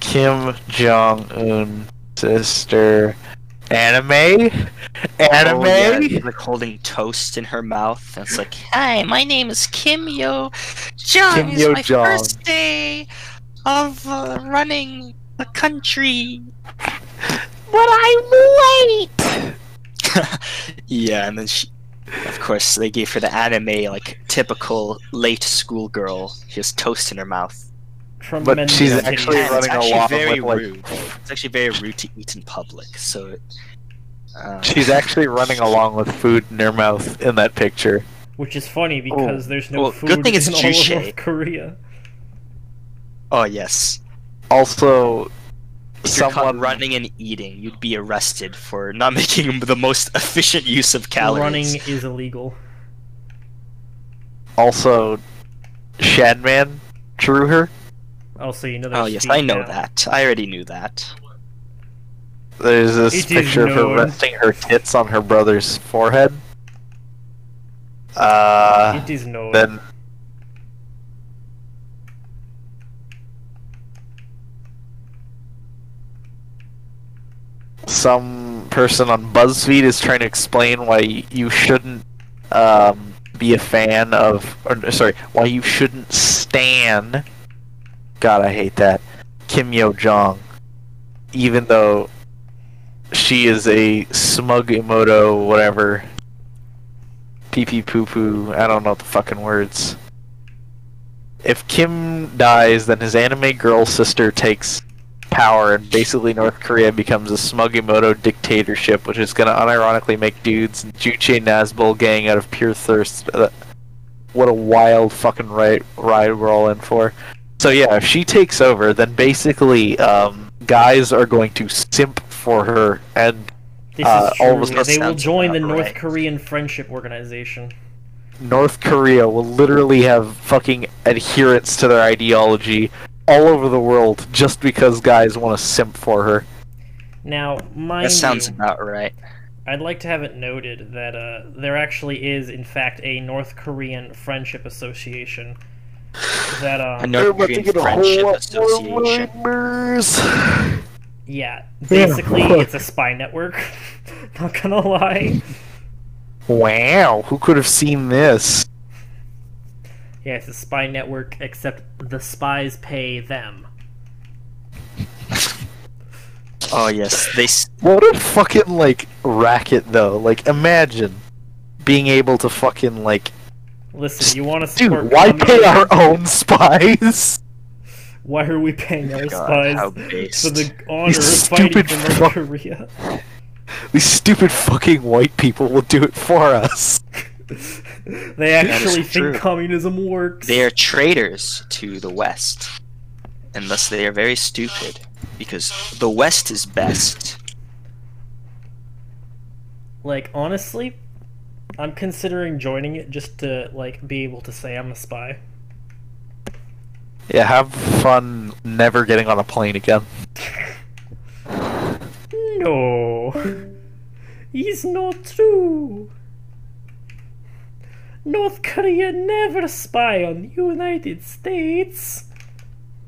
Kim Jong Un sister? Anime? Anime? Oh, yeah, she's, like holding toast in her mouth. And it's like, Hi, my name is Kim Yo Jong. Kim It's Yo my Jong. first day of uh, running the country. But I'm late. yeah, and then she, of course, they gave her the anime like typical late schoolgirl. She has toast in her mouth. Tremendous she's titties. actually And running it's actually along very with, like- rude. It's actually very rude to eat in public. So, uh, She's actually running along with food in her mouth in that picture. Which is funny because there's no Well, food good thing it's in all Juche. of North Korea. oh yes. Also, If you're someone running and eating, you'd be arrested for not making the most efficient use of calories. Running is illegal. also Shadman drew her. Also, you know Oh yes, I know now. that. I already knew that. There's this It is picture of her resting her tits on her brother's forehead. Uh, it is known. then some person on BuzzFeed is trying to explain why you shouldn't um, be a fan of, or sorry, why you shouldn't stan. God, I hate that Kim Yo Jong, even though she is a smug emoto, whatever. Pee pee poo poo. I don't know the fucking words. If Kim dies, then his anime girl sister takes power, and basically North Korea becomes a smugimoto dictatorship, which is gonna unironically make dudes and Juche Nazbol gang out of pure thirst. Uh, what a wild fucking ride, ride we're all in for. So yeah, if she takes over, then basically um, guys are going to simp for her, and this uh, is all true. of us they will join the North right. Korean Friendship Organization. North Korea will literally have fucking adherents to their ideology all over the world just because guys want to simp for her. Now, mind That sounds you, about right. I'd like to have it noted that uh, there actually is, in fact, a North Korean Friendship Association. That A um, North Korean Friendship Association. nightmares. yeah, basically it's a spy network. Not gonna lie. Wow, who could have seen this? Yeah, it's a spy network, except the spies pay them. Oh yes, they. s- What a fucking like racket though. Like imagine being able to fucking like Listen, you want to support dude, why pay our own spies? Why are we paying our God, spies for the honor of These fighting stupid for North fuck- Korea? These stupid fucking white people will do it for us. they actually think true. communism works. They are traitors to the West, and thus they are very stupid because the West is best. Like honestly, I'm considering joining it just to like be able to say I'm a spy. Yeah, have fun never getting on a plane again. No, it's not true. North Korea never spy on the United States.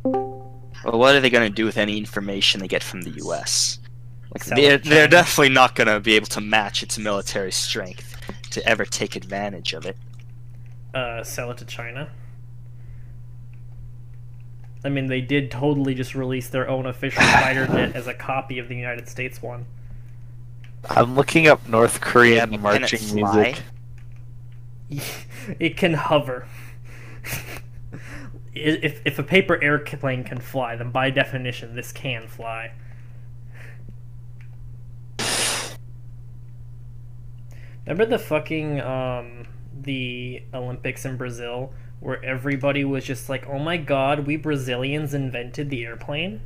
Well, what are they going to do with any information they get from the U.S.? Like, they're, they're definitely not going to be able to match its military strength to ever take advantage of it. Uh, sell it to China. I mean, they did totally just release their own official fighter jet as a copy of the United States one. I'm looking up North Korean Can marching fly? music. it can hover. if, if a paper airplane can fly, then by definition, this can fly. Remember the fucking um the Olympics in Brazil where everybody was just like, "Oh my god, we Brazilians invented the airplane?"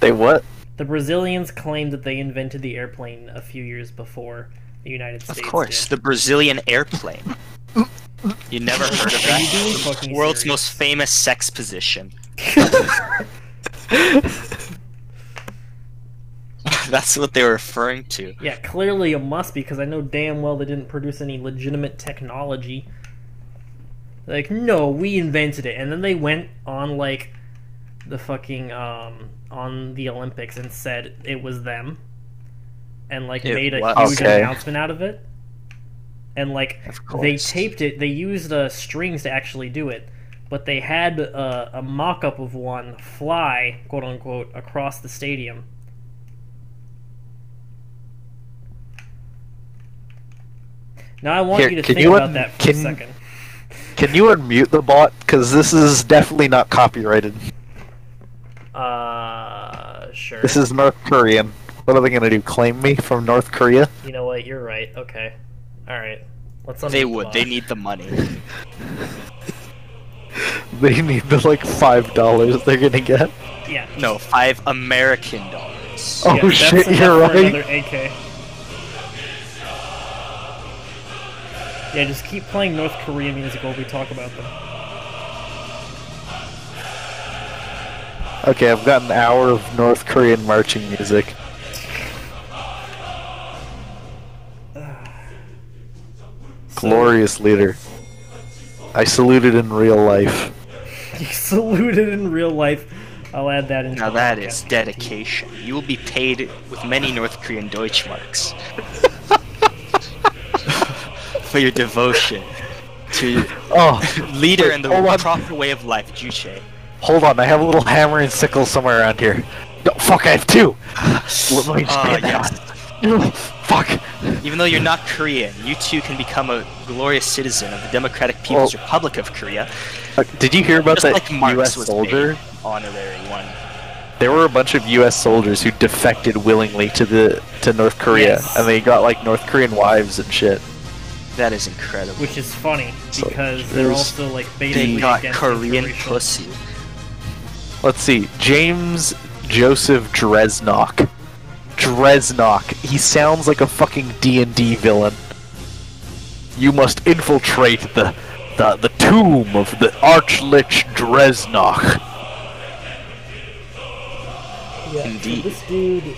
They what? The Brazilians claimed that they invented the airplane a few years before the United States. Of course, did. the Brazilian airplane. You never heard of Are you being that? World's serious? most famous sex position. That's what they were referring to. Yeah, clearly it must be because I know damn well they didn't produce any legitimate technology. Like, no, we invented it, and then they went on like the fucking um on the Olympics and said it was them, and like It made a was. huge Okay. announcement out of it. And like they taped it, they used uh, strings to actually do it, but they had uh, a mock-up of one fly, quote unquote, across the stadium. Now I want Here, you to can think you about un- that for can- a second. Can you unmute the bot? Because this is definitely not copyrighted. Uh, sure. This is North Korean. What are they gonna do? Claim me from North Korea? You know what? You're right. Okay. All right. Let's. They the would. bot. They need the money. They need the like five dollars they're gonna get. Yeah. No, five American dollars. Oh yeah, shit, enough you're for right. Another AK. Yeah, just keep playing North Korean music while we talk about them. Okay, I've got an hour of North Korean marching music. Glorious leader. I saluted in real life. You saluted in real life. I'll add that in. Now that is dedication. You will be paid with many North Korean Deutschmarks for your devotion to Oh, leader and the proper way of life, Juche. hold on, I have a little hammer and sickle somewhere around here. No, fuck, I have two! Let me just Ah, yes. Fuck! Even though you're not Korean, you too can become a glorious citizen of the Democratic People's Well- Republic of Korea. Uh, Did you hear about Just that like Marx U.S. soldier? honorary one. There were a bunch of U.S. soldiers who defected willingly to the to North Korea, Yes. and they got like North Korean wives and shit. That is incredible. Which is funny So, because they're also like They basically got against Korean interracial- pussy. Let's see, James Joseph Dresnok. Dresnok. He sounds like a fucking D and D villain. You must infiltrate the the the tomb of the Archlich Dresnok. Indeed. This dude.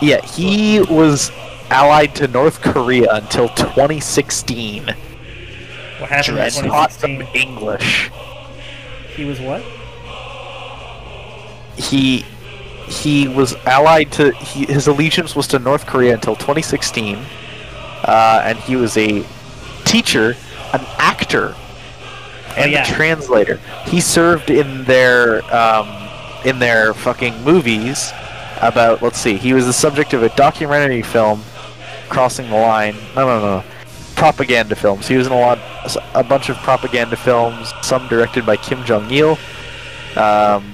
Yeah, he was allied to North Korea until 2016. What happened in Dresden. Taught them English. He was what? he he was allied to he, his allegiance was to North Korea until 2016, uh, and he was a teacher, an actor, and yeah. a translator. He served in their um, in their fucking movies about let's see, he was the subject of a documentary film, Crossing the Line. No, no, no. Propaganda films. He was in a lot, a bunch of propaganda films. Some directed by Kim Jong Il. Um,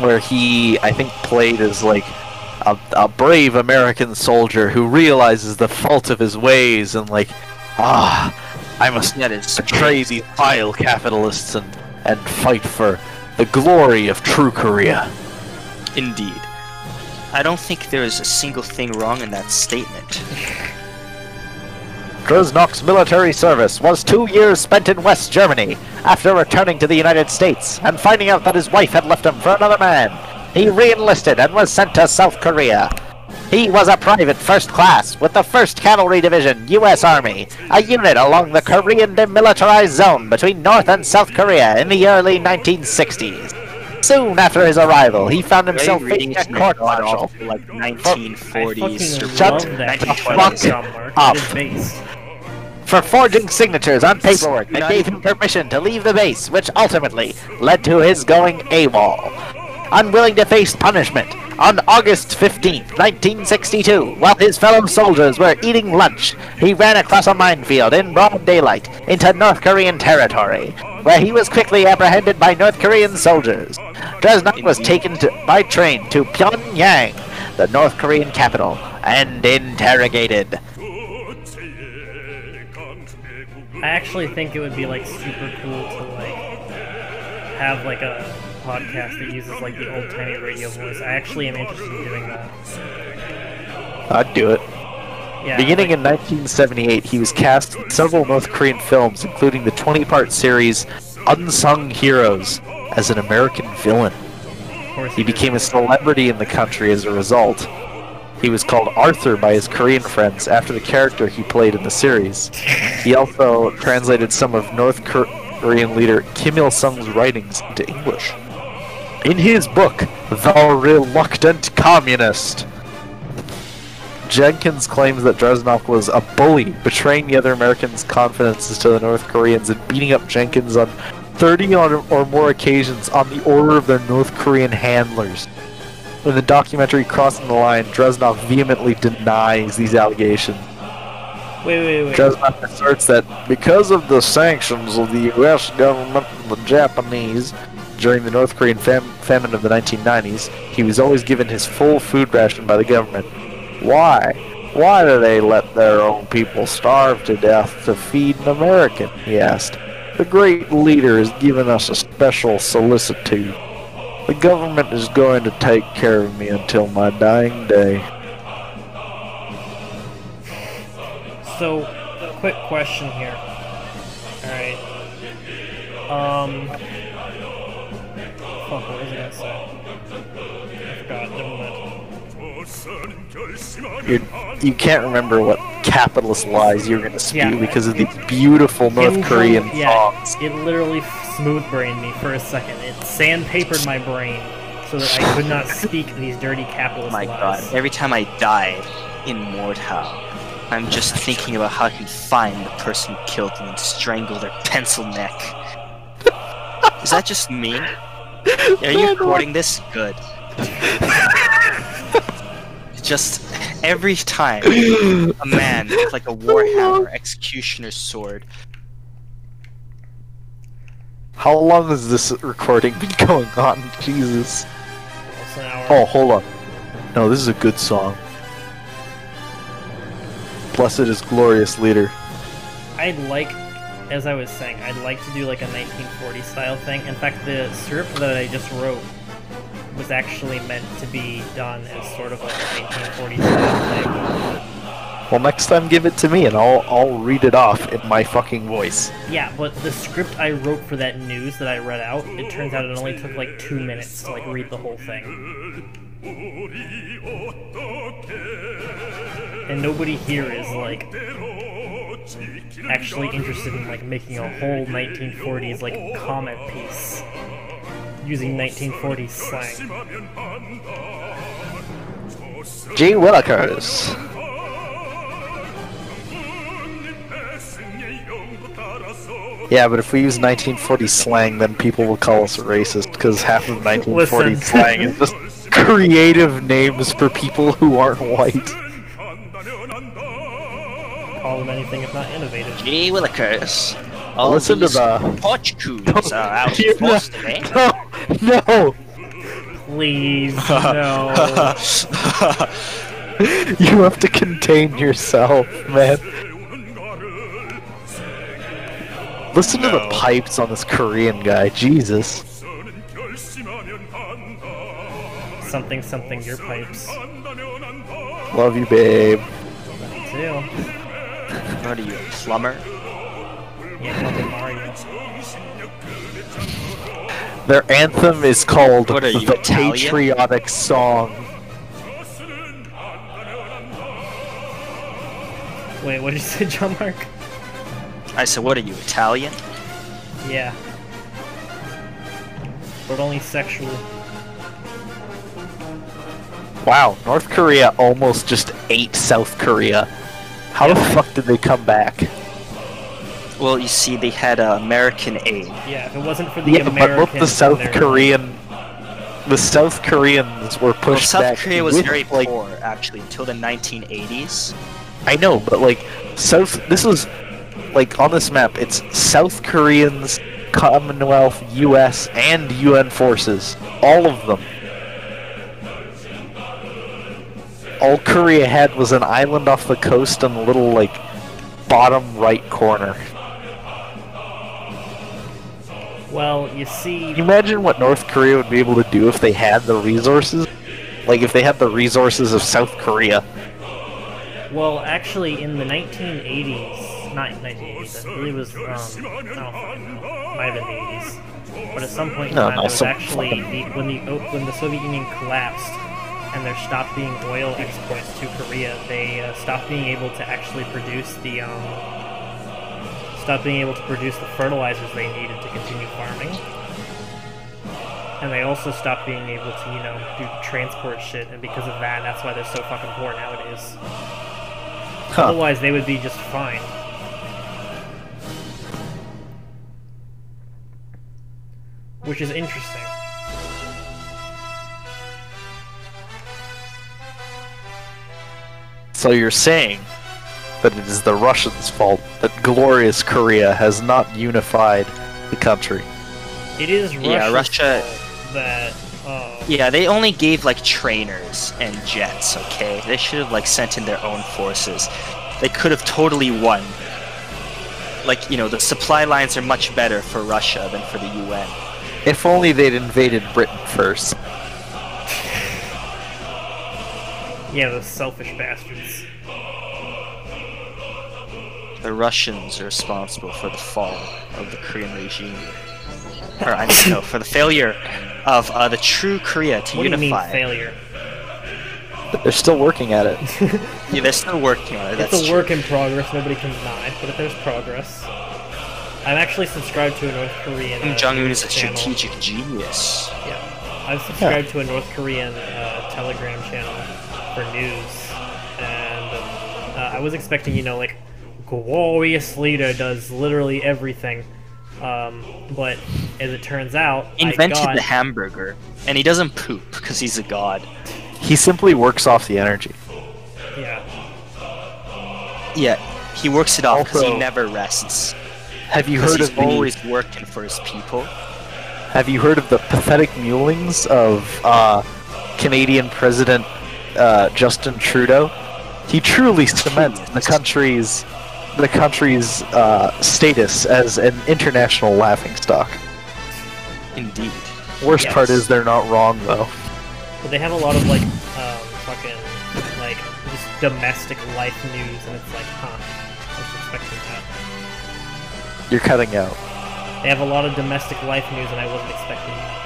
where he, I think, played as like a, a brave American soldier who realizes the fault of his ways and like, ah, I must That is these vile capitalists and and fight for the glory of true Korea. Indeed. I don't think there is a single thing wrong in that statement. Dresnok's military service was two years spent in West Germany. After returning to the United States and finding out that his wife had left him for another man, he re-enlisted and was sent to South Korea. He was a private first class with the 1st Cavalry Division, U.S. Army, a unit along the Korean demilitarized zone between North and South Korea in the early 1960s. Soon after his arrival, he found himself reading facing a it court God martial. like 1940s. Shut the fuck fucking John Mark. up. It is based. for forging signatures on paperwork that gave him permission to leave the base, which ultimately led to his going AWOL. Unwilling to face punishment, on August 15, 1962, while his fellow soldiers were eating lunch, he ran across a minefield in broad daylight into North Korean territory, where he was quickly apprehended by North Korean soldiers. Dresnok was taken to, by train to Pyongyang, the North Korean capital, and interrogated. I actually think it would be like super cool to like have like a podcast that uses like the old timey radio voice. I actually am interested in doing that. I'd do it. Yeah. Beginning like, in 1978, he was cast in several North Korean films, including the 20-part series Unsung Heroes, as an American villain. He became a celebrity in the country as a result. He was called Arthur by his Korean friends after the character he played in the series. He also translated some of North Korean leader Kim Il Sung's writings into English. In his book, The Reluctant Communist, Jenkins claims that Dresnok was a bully, betraying the other Americans' confidences to the North Koreans and beating up Jenkins on 30 or or more occasions on the order of their North Korean handlers. In the documentary Crossing the Line, Dresnok vehemently denies these allegations. Wait, wait, wait. Dresnok asserts that because of the sanctions of the US government and the Japanese during the North Korean fam- famine of the 1990s, he was always given his full food ration by the government. Why? Why do they let their own people starve to death to feed an American? He asked. The great leader has given us a special solicitude. The government is going to take care of me until my dying day. So, quick question here. Alright. Um, Fuck, You're, you can't remember what capitalist lies you're gonna spew Yeah. because of these beautiful North Kim Korean Jong- yeah, songs. It literally smooth brained me for a second. It sandpapered my brain so that I could not speak these dirty capitalist my lies. My god, every time I die in Mordhau, I'm just thinking about how I can find the person who killed me and strangle their pencil neck. Is that just me? Are you recording this? Good. just every time a man with like a warhammer executioner's sword How long has this recording been going on? Jesus. An hour. Oh, hold on. No, this is a good song. Blessed is glorious leader. I'd like, as I was saying, I'd like to do like a 1940 style thing. In fact, the script that I just wrote was actually meant to be done as sort of like a 1940 style Well, next time give it to me and I'll I'll read it off in my fucking voice. Yeah, but the script I wrote for that news that I read out, it turns out it only took like two minutes to like read the whole thing. And nobody here is like actually interested in like making a whole 1940s like comic piece using 1940s slang. Gene Willikers. Yeah, but if we use 1940 slang, then people will call us racist because half of 1940 Listen. slang is just creative names for people who aren't white. Call them anything if not innovative. gee willikers all Listen to these the. Portuguese are out You're in Boston, eh? No, no, Please, no. you have to contain yourself, man. Listen to the pipes on this Korean guy, Jesus. something, something, your pipes. Love you, babe. Me too. what are you a plumber Yeah, fucking Mario. Their anthem is called What are you, the Italian? Patriotic Song. Wait, what did you say, John Mark? i said what are you italian Yeah. But only sexually. Wow, North Korea almost just ate South Korea. How the fuck did they come back? Well you see they had uh, american aid Yeah, if it wasn't for the Yeah, but Americans. look, the South their- Korean, the South Koreans were well, pushed south back. korea was with, very like, poor actually until the 1980s I know, but like South. This was like on this map. It's South Koreans, Commonwealth, U.S. and UN forces. All of them. All Korea had was an island off the coast and a little like bottom right corner. Well, you see, Can you imagine what North Korea would be able to do if they had the resources? Like if they had the resources of South Korea. well, actually, in the 1980s, not 1980s, I believe it was, um, I don't know, might have been the 80s. But at some point in No, time, no, there was actually, the, when the oh, when the Soviet Union collapsed, and there stopped being oil exports to Korea, they uh, stopped being able to actually produce the um, stopped being able to produce the fertilizers they needed to continue farming. And they also stopped being able to, you know, do transport shit, and because of that, that's why they're so fucking poor nowadays. Huh. Otherwise, they would be just fine. Which is interesting. So you're saying that it is the Russians' fault that glorious Korea has not unified the country. It is Yeah, Russia- fault that. Uh, Yeah, they only gave like trainers and jets, okay? They should have like sent in their own forces. They could have totally won. Like, you know, the supply lines are much better for Russia than for the UN. If only they'd invaded Britain first. yeah, those selfish bastards. The Russians are responsible for the fall of the Korean regime. or I mean, no, for the failure of uh, the true Korea to What do you mean failure? They're still working at it. Yeah, they're still working on it. That's it's a true. work in progress. Nobody can deny, but if there's progress, I'm actually subscribed to a North Korean. Kim uh, Jong Un is a channel. strategic genius. Yeah, I've subscribed to a North Korean uh, Telegram channel for news, and uh, I was expecting, you know, like glorious leader does literally everything, um, but as it turns out, He I invented got, the hamburger, and he doesn't poop because he's a god. He simply works off the energy. yeah. Yeah, he works it off because he never rests. Have you heard he's of the always working for his people. Have you heard of the pathetic mulings of uh, Canadian President uh, Justin Trudeau? He truly cements the country's the country's uh, status as an international laughingstock. Indeed. Worst Yes. part is they're not wrong though. But they have a lot of like um, fucking like just domestic life news, and it's like, huh, I was expecting that. You're cutting out. They have a lot of domestic life news, and I wasn't expecting that.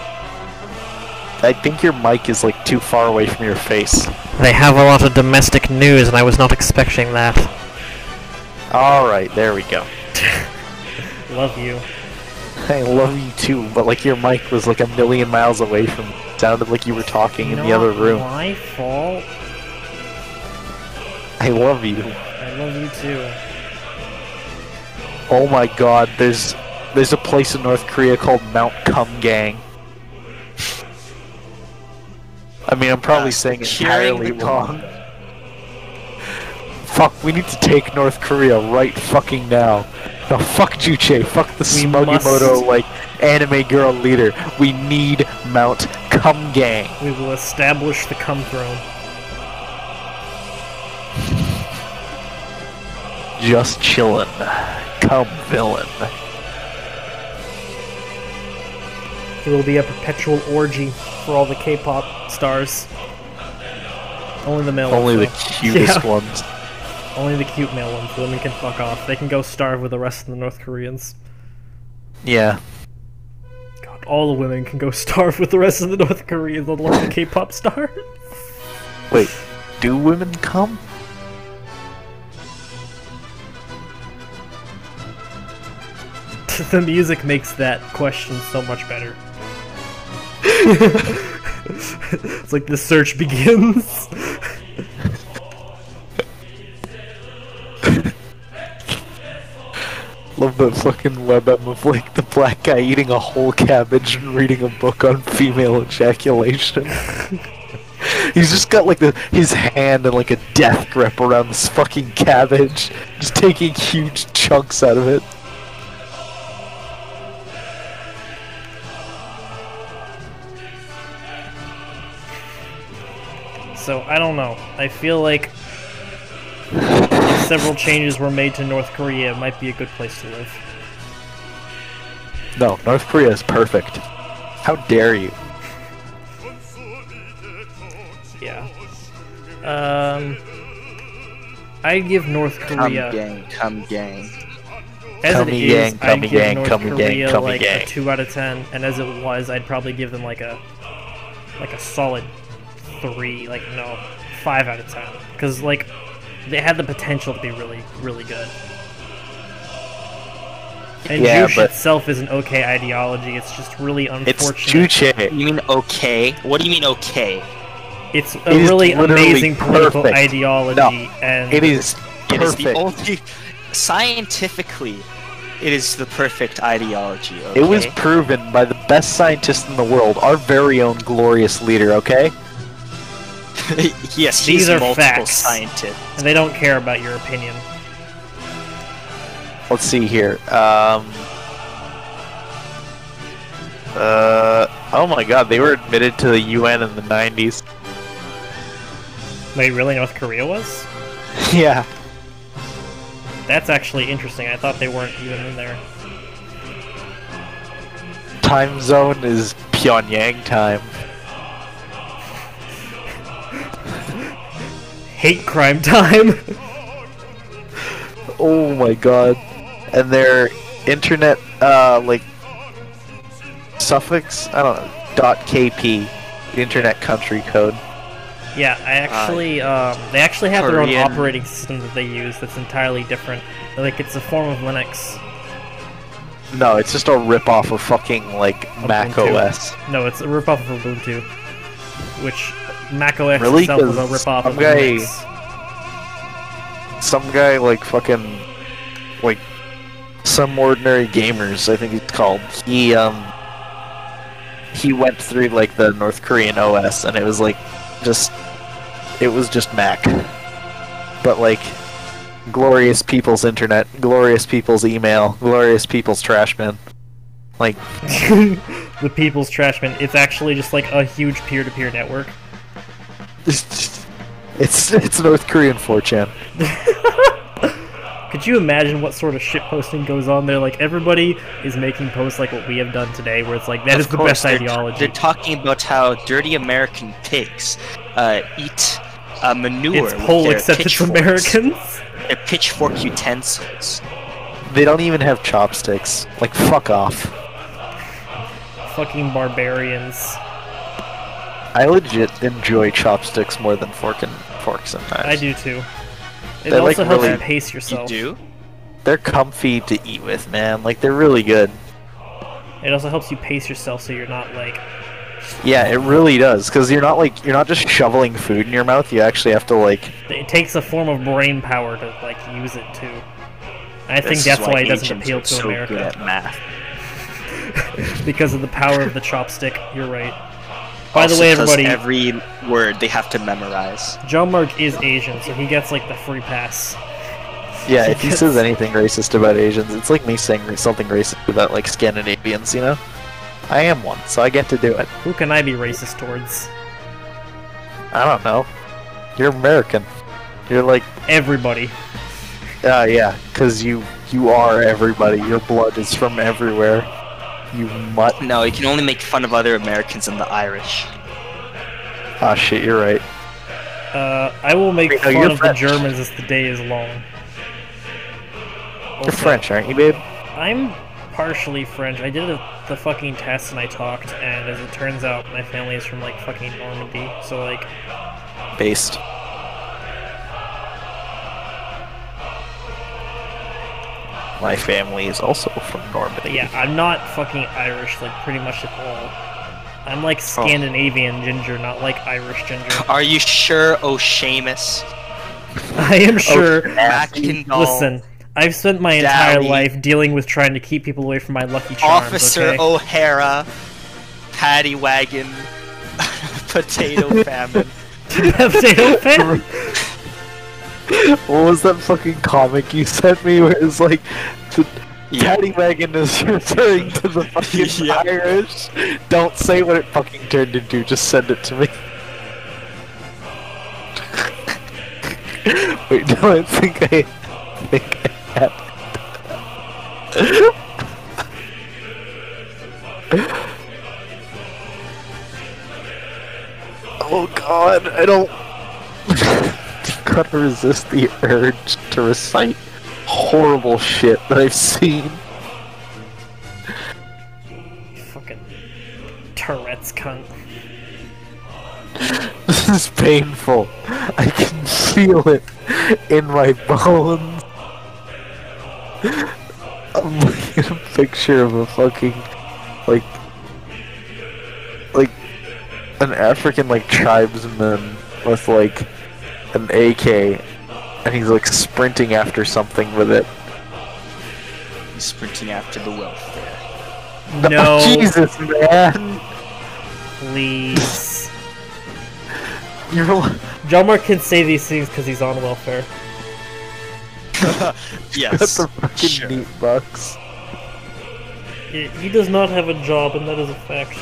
I think your mic is like too far away from your face. They have a lot of domestic news, and I was not expecting that. All right, there we go. Love you. I love you too, but like your mic was like a million miles away from. Sounded like you were talking in the other Not room. My fault. I love you. I love you too. Oh my god, there's there's a place in North Korea called Mount Kumgang. I mean, I'm probably Uh, saying entirely wrong. Fuck, we need to take North Korea right fucking now. No, fuck Juche, fuck the Smugimoto, like, anime girl leader. We need Mount Kumgang. We will establish the cum throne. Just chillin'. Come villain. It will be a perpetual orgy for all the K-pop stars. Only the male Only the cutest Yeah. ones. Only the cute male ones. The women can fuck off. They can go starve with the rest of the North Koreans. Yeah. God, all the women can go starve with the rest of the North Koreans, let alone the K-pop stars. Wait, do women come? the music makes that question so much better. it's like the search begins. Love that fucking webm of like the black guy eating a whole cabbage and reading a book on female ejaculation. He's just got like the his hand and like a death grip around this fucking cabbage, just taking huge chunks out of it. So I don't know. I feel like several changes were made to North Korea, it might be a good place to live. No, North Korea is perfect. How dare you? Yeah. Um, I'd give North Korea. Come gang, come gang. as it Cummy is. gang, I'd cummy give gang, North cummy gang, Korea cummy like a two out of ten, and as it was, I'd probably give them like a like a solid three, like no, five out of ten, because like they had the potential to be really, really good. And Yeah, Juche but- itself is an okay ideology. It's just really It's unfortunate. Juche. You mean okay? What do you mean okay? It's a It really amazing political perfect. ideology, and It is It is the perfect. only scientifically. It is the perfect ideology. Okay? It was proven by the best scientist in the world, our very own glorious leader, okay? yes, These are multiple facts. scientist. and they don't care about your opinion. Let's see here. Um. Uh. Oh my god, they were admitted to the UN in the 90s. Wait, really? North Korea was? yeah. That's actually interesting. I thought they weren't even in there. Time zone is Pyongyang time. Hate crime time. Oh my god. And their internet, uh, like, suffix? I don't know. Dot KP, Internet Country Code. Yeah, I actually, um, they actually have their own operating system that they use that's entirely different. Like it's a form of Linux. No, it's just a rip-off of fucking like Mac OS. No, it's a ripoff of Ubuntu, which Mac OS Really? itself is a ripoff some of guy- Linux. Some guy like fucking like some ordinary gamers, I think he's called. He um he went through like the North Korean OS and it was like just it was just Mac. But like glorious people's internet, glorious people's email, glorious people's trash bin. Like the people's trash bin. It's actually just like a huge peer-to-peer network. it's it's North Korean 4chan. Could you imagine what sort of shit posting goes on there? Like everybody is making posts like what we have done today, where it's like that Of is the best they're, ideology. They're talking about how dirty American pigs uh, eat uh, manure. it's with poll their except it's pitchforks. Americans. Their pitchfork utensils. They don't even have chopsticks. Like fuck off. Fucking barbarians. I legit enjoy chopsticks more than fork and forks sometimes. I do too. It They're, also like, helps really- you pace You do? They're comfy to eat with, man. Like they're really good. It also helps you pace yourself so you're not like Yeah, it really does. Because you're not like you're not just shoveling food in your mouth. You actually have to like. it takes a form of brain power to like use it too. I think that's why it doesn't appeal to so America Good at math. because of the power of the chopstick. You're right. By the Also way, 'cause everybody, every word they have to memorize. John Mark is Asian, so he gets like the free pass. Yeah, if he says anything racist about Asians, it's like me saying something racist about like Scandinavians. You know, I am one, so I get to do it. Who can I be racist towards? I don't know. You're American. You're like, Everybody. uh, yeah, because you you are everybody. Your blood is from everywhere. You mutt. No, you can only make fun of other Americans and the Irish. Ah, shit. You're right. Uh, I will make Wait, fun you're of French. the Germans as the day is long. You're French, aren't you, babe? I'm partially French. I did a, the fucking test and I talked, and as it turns out, my family is from like fucking Normandy. So like, Based. My family is also from Normandy. yeah, I'm not fucking Irish like pretty much at all. I'm like oh. Scandinavian ginger, not like Irish ginger. Are you sure, oh Seamus? I am oh, sure. Mackendall, Listen, I've spent my entire Downey. life dealing with trying to keep people away from my Lucky Charms. Officer okay? O'Hara, Paddy Wagon, Potato Famine. Potato fan? What was that fucking comic you sent me where it's like the Yeah. Paddy Wagon is referring to the fucking Yeah. Irish? Don't say what it fucking turned into, just send it to me. Wait, no, I think I think I had Oh god, I don't gotta resist the urge to recite horrible shit that I've seen. Fucking Tourette's cunt. This is painful. I can feel it in my bones. I'm looking at a picture of a fucking like like an African like tribesman with like an AK and he's like sprinting after something with it. He's sprinting after the welfare. No, Jesus man. please. You're li- John Mark can say these things because he's on welfare. got That's a fucking sure. neat bucks. He he does not have a job, and that is a fact.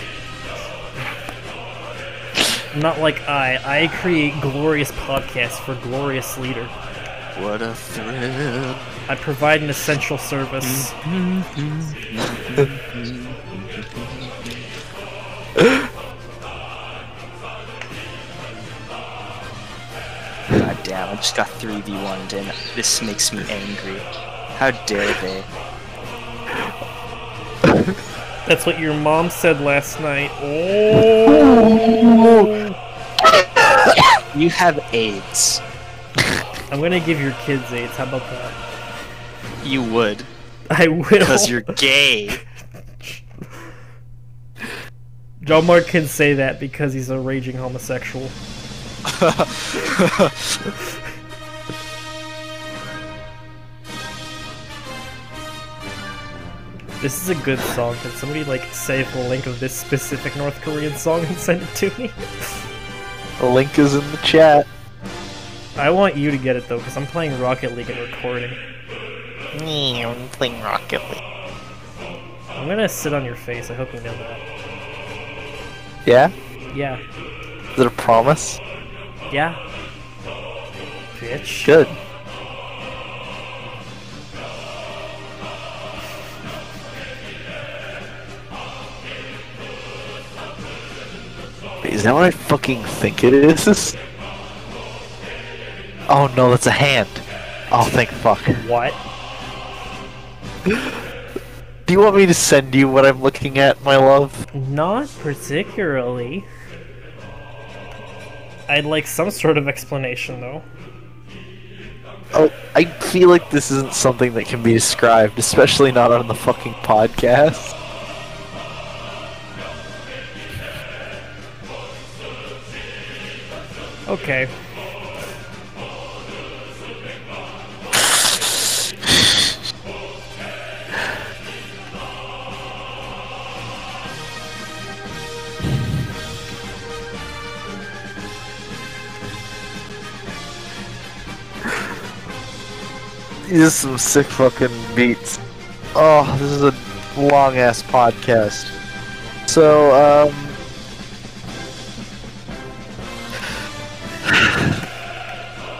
Not like I. I create glorious podcasts for glorious leader. What a thrill. I provide an essential service. God damn, I just got 3v1'd and this makes me angry. How dare they? That's what your mom said last night. Oh. You have AIDS. I'm gonna give your kids AIDS. How about that? You would, I will. because you're gay. John Mark can say that because he's a raging homosexual. This is a good song. Can somebody like save the link of this specific North Korean song and send it to me? The link is in the chat. I want you to get it though, because I'm playing Rocket League and recording. Me, I'm playing Rocket League. I'm gonna sit on your face. I hope you know that. Yeah? Yeah. Is it a promise? Yeah. Bitch. Good. Is that what I fucking think it is? Oh no, that's a hand. Oh, thank fuck. What? Do you want me to send you what I'm looking at, my love? Not particularly. I'd like some sort of explanation though. Oh, I feel like this isn't something that can be described, especially not on the fucking podcast. Okay. These are some sick fucking beats. Oh, this is a long ass podcast. So, um.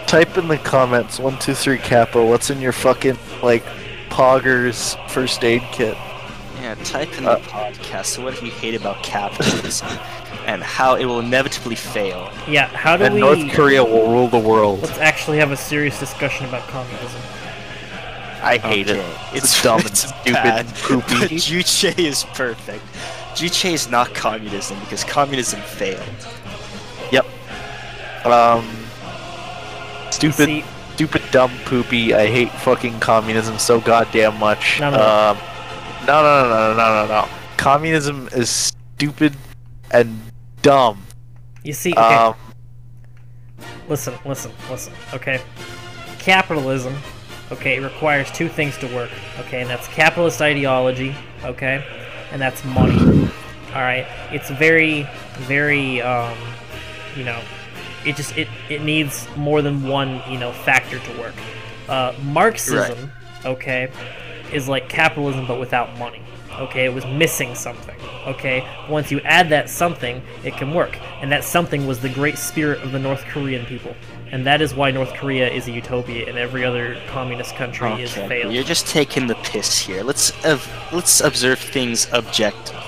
Type in the comments one two three Kappa. What's in your fucking like Poggers first aid kit? Yeah, type in Uh, the podcast. So what do you hate about capitalism, and how it will inevitably fail? Yeah, how do And we North Korea will rule the world. let's actually have a serious discussion about communism. I hate Okay, it. It's It's dumb it's stupid bad, and poopy. But Juche is perfect. Juche is not communism because communism failed. Yep. Um, stupid, See, stupid, dumb, poopy. I hate fucking communism so goddamn much. No, no. Um, no, no, no, no, no, no, no. Communism is stupid and dumb. you see, okay, Um, listen, listen, listen, okay? Capitalism, okay, requires two things to work, okay, and that's capitalist ideology, okay, and that's money. Alright? It's very, very, um, you know, it just, it, it needs more than one, you know, factor to work. Uh, Marxism, okay, is like capitalism but without money. Okay, it was missing something. Okay, once you add that something, it can work. And that something was the great spirit of the North Korean people. And that is why North Korea is a utopia and every other communist country is Okay, failed. you're just taking the piss here. Let's let's observe things objectively.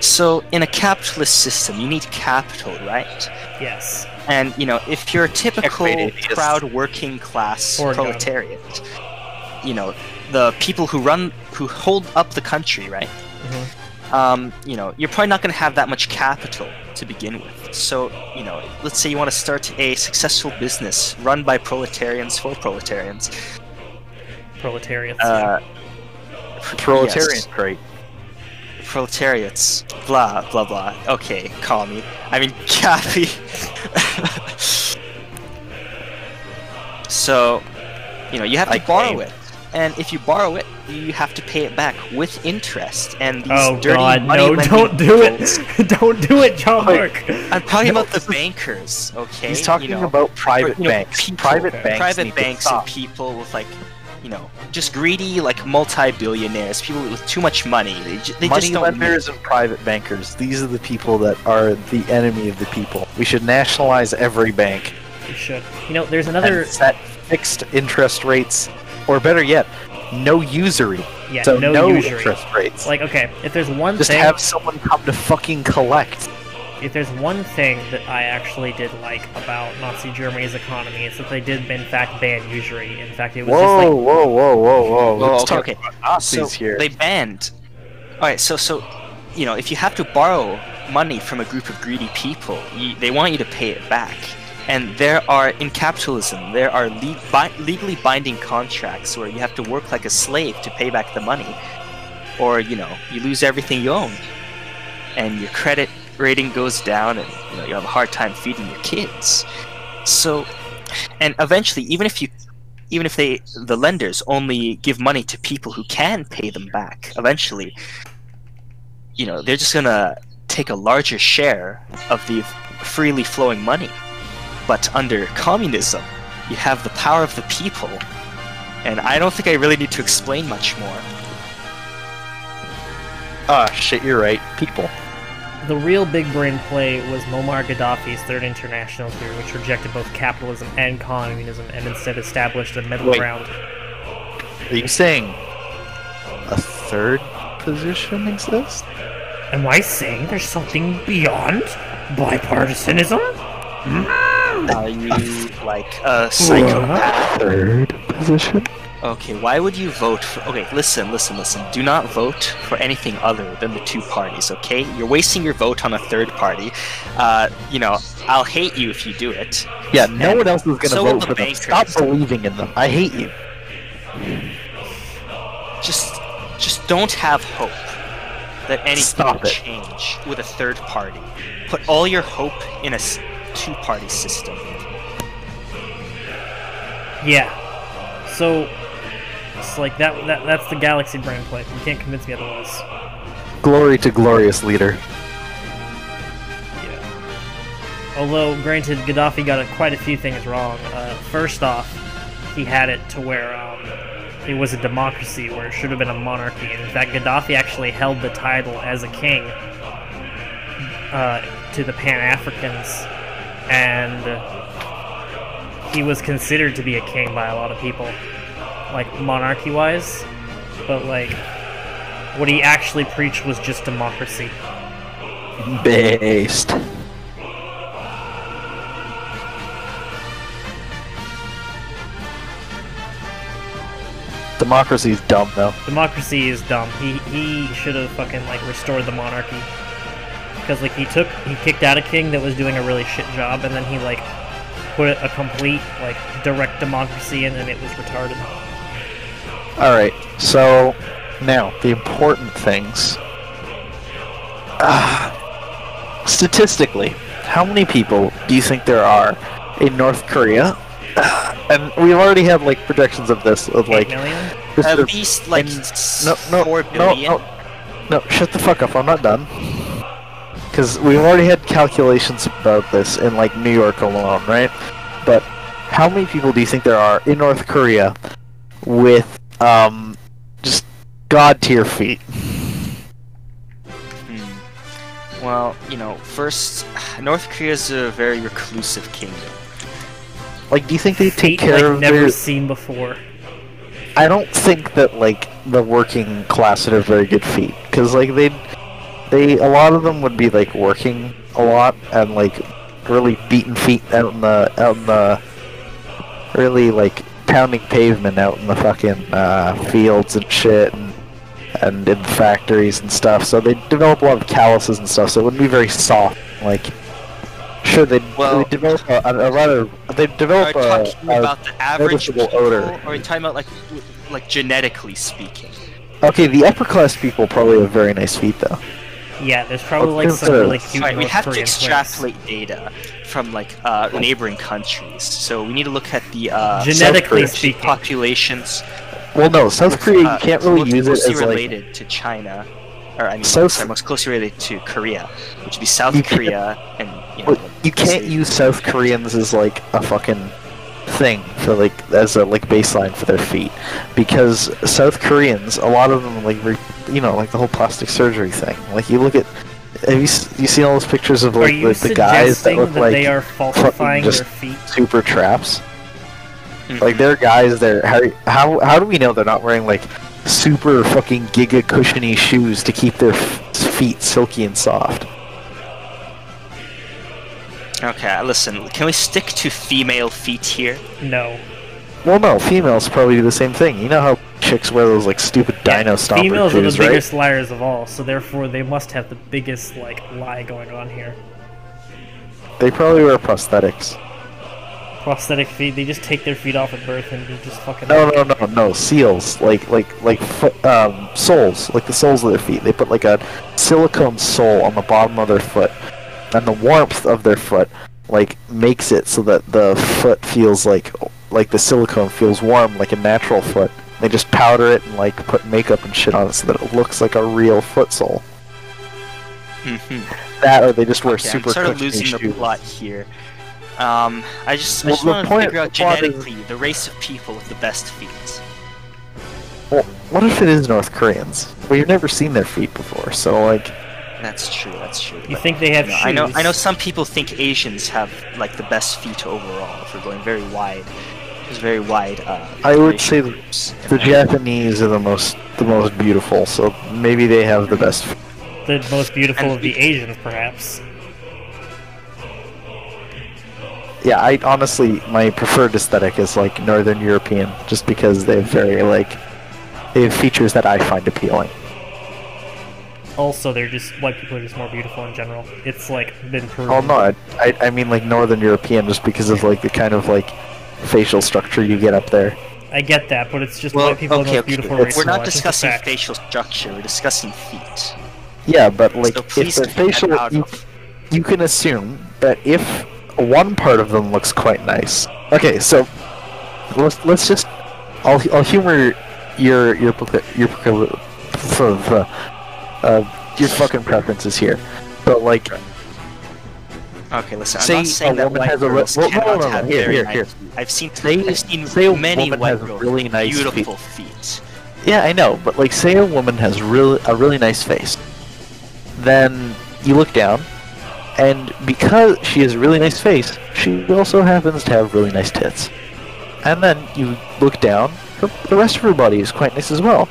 So, in a capitalist system, you need capital, right? Yes. And you know, if you're a typical proud working class Oregon. proletariat, you know, the people who run, who hold up the country, right? Mhm. Um, you know, you're probably not going to have that much capital to begin with. So, you know, let's say you want to start a successful business run by proletarians for proletarians. Proletarians. Uh, proletarian yes. trait. Proletariats, blah blah blah. Okay, call me. I mean, Cappy. so, you know, you have to I borrow claim. it, and if you borrow it, you have to pay it back with interest. And these oh dirty god, money no, don't do peoples- it! don't do it, John Mark! I'm talking No, about the bankers, okay? He's talking you know, about private you know, banks. people- private banks. private need to banks stop. and people with like, you know, just greedy like multi-billionaires, people with too much money. They, ju- they Money just don't lenders and private bankers. These are the people that are the enemy of the people. We should nationalize every bank You should. You know, there's another. and set fixed interest rates, or better yet, no usury. Yeah, so no, no usury. interest rates. Like, okay, if there's one Just thing. have someone come to fucking collect. If there's one thing that I actually did like about Nazi Germany's economy, it's that they did in fact ban usury. In fact, it was Whoa, just like whoa, whoa, whoa, whoa! Well, Let's okay, talk okay. about Nazis so here. they banned All right, so so, you know, if you have to borrow money from a group of greedy people, you, they want you to pay it back. And there are in capitalism, there are le- bi- legally binding contracts where you have to work like a slave to pay back the money, or you know, you lose everything you own, and your credit rating goes down, and you know you have a hard time feeding your kids. So, and eventually, even if you even if they the lenders only give money to people who can pay them back eventually you know they're just gonna take a larger share of the freely flowing money but under communism you have the power of the people and i don't think i really need to explain much more Ah, shit, you're right. People. The real big brain play was Muammar Gaddafi's Third International theory, which rejected both capitalism and communism and instead established a middle Wait. ground. Are you saying a third position exists? Am I saying there's something beyond bipartisanism? Hmm? are you like a psychopath Third position? Okay, why would you vote for. Okay, listen, listen, listen. Do not vote for anything other than the two parties, okay? You're wasting your vote on a third party. Uh, you know, I'll hate you if you do it. Yeah, no And one else is gonna so vote the for them. Stop believing in them. I hate you. Just. Just don't have hope that anything Stop will it. change with a third party. Put all your hope in a two party system. Yeah. So it's like that, that that's the galaxy brand play. You can't convince me otherwise. Glory to glorious leader. Yeah. Although, granted, Gaddafi got a, quite a few things wrong. Uh, first off, he had it to where um, it was a democracy where it should have been a monarchy. And in fact, Gaddafi actually held the title as a king uh, to the Pan Africans, and he was considered to be a king by a lot of people, like monarchy wise. But, like, what he actually preached was just democracy. Based. Democracy is dumb though. democracy is dumb. He he should have fucking like restored the monarchy. Because like he took he kicked out a king that was doing a really shit job, and then he like put a complete like direct democracy in, and it was retarded. Alright, so now the important things. Ah, statistically, how many people do you think there are in North Korea? And we've already had like projections of this of like. At least like s- no no four no no no shut the fuck up I'm not done because we've already had calculations about this in like New York alone right but how many people do you think there are in North Korea with um just god tier feet Hmm. Well, you know, first, North Korea is a very reclusive kingdom. like do you think they take Feet care like of never their seen before. I don't think that like the working class would have very good feet because like they they a lot of them would be like working a lot and like really beating feet out in the out in the really like pounding pavement out in the fucking uh, fields and shit and and in the factories and stuff. So they develop a lot of calluses and stuff. So it wouldn't be very soft. Like sure they Well- they develop a, a, a rather they Are develop you a, talking a about the average noticeable people, odor. or are you talking about like like genetically speaking? Okay, the upper class people probably have very nice feet though. Yeah, there's probably like Let's some really cute Right, we have to Korean twins. extrapolate data from like uh, neighboring countries. So we need to look at the uh, Genetically Korea. speaking, populations Well, no, South Korea uh, can't really use it closely as like related to China, or I mean, South- sorry, most closely related to Korea, which would be South You can't- Korea and you know. well, you can't say- use South Koreans as like a fucking thing for like as a like baseline for their feet because South Koreans a lot of them like re, you know like the whole plastic surgery thing like you look at have you, s- you seen all those pictures of are like the, the guys that look that like they are falsifying just- their feet? super traps Mhm. like they're guys there how, how how do we know they're not wearing like super fucking giga cushiony shoes to keep their f- feet silky and soft Okay, listen. Can we stick to female feet here? No. Well, no, females probably do the same thing. You know how chicks wear those like stupid dino stomper Females are the right? biggest liars of all, so therefore they must have the biggest like lie going on here. They probably wear prosthetics. Prosthetic feet, they just take their feet off at birth and they just fucking. No, no, no, no. Seals, like like like um, soles, like the soles of their feet. They put like a silicone sole on the bottom of their foot, and the warmth of their foot like makes it so that the foot feels like like the silicone feels warm, like a natural foot. They just powder it and like put makeup and shit on it so that it looks like a real foot sole. Mhm. That, or they just wear Okay, super I'm sort of cushiony losing the plot here. Um, I just, I just the want to point- figure out the plot is- genetically the race of people with the best feet. Well, what if it is North Koreans? Well, you've never seen their feet before, so like, That's true. That's true. You but, think they have you know, shoes? I know. I know some people think Asians have like the best feet overall. If we're going very wide, there's very wide. Uh, I would say the- groups the there. Japanese are the most the most beautiful, so maybe they have the best. the most beautiful And of the we- Asians, perhaps. Yeah, I honestly my preferred aesthetic is like Northern European, just because they have very like they have features that I find appealing. Also, they're just white people are just more beautiful in general. It's like been proven. Oh no, I, I I mean like Northern European, just because of like the kind of like facial structure you get up there. I get that, but it's just Well, white people are okay, most okay. beautiful It's- race. We're not world. It's just a discussing facial structure. We're discussing feet. Yeah, but like so if the facial, you, you can assume that if one part of them looks quite nice. Okay, so let's let's just I'll I'll humor your your your your uh, your fucking preferences here. But like, Okay, listen. Say I'm not saying a that woman white has a well, no, cannot no, no, have here, very here, nice here. feet. I've seen Say- I've seen say many white girls really with nice feet. beautiful feet. yeah, I know, but like, say a woman has really a really nice face, then you look down, and because she has a really nice face, she also happens to have really nice tits. And then you look down, her, the rest of her body is quite nice as well.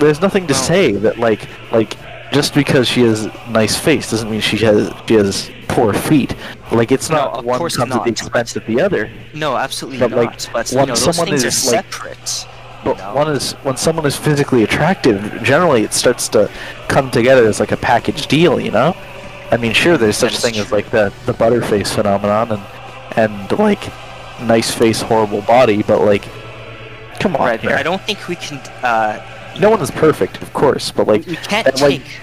There's nothing to say that like like just because she has a nice face doesn't mean she has she has poor feet. Like it's No, not one comes at the expense of the other. No, absolutely But, not. like, but when someone is, like- separate. But one is when someone is physically attractive, generally it starts to come together as like a package deal, you know? I mean, sure, there's such thing as like the the butterface phenomenon and and like nice face, horrible body, but like, come on, Right, but here. I don't think we can. Uh, no one is perfect, of course, but like we can't that, like, take.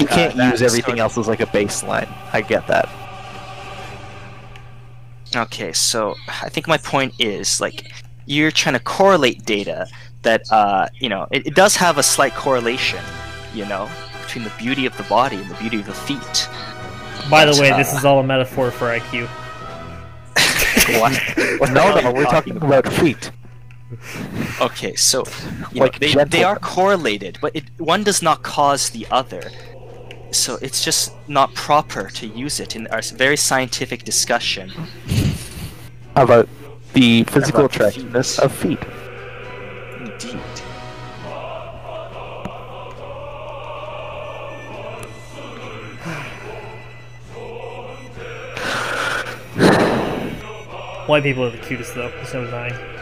you uh, can't that use everything sort else as like a baseline. I get that. Okay, so I think my point is like you're trying to correlate data that uh, you know it, it does have a slight correlation, you know, between the beauty of the body and the beauty of the feet. By the But, way, uh, this is all a metaphor for IQ. What? What no, no, we're talking about feet. Okay, so you Like know, they, they are correlated, but it, one does not cause the other. So it's just not proper to use it in our very scientific discussion. About the physical About the feet. attractiveness of feet. Indeed. White people are the cutest, though. so no denying.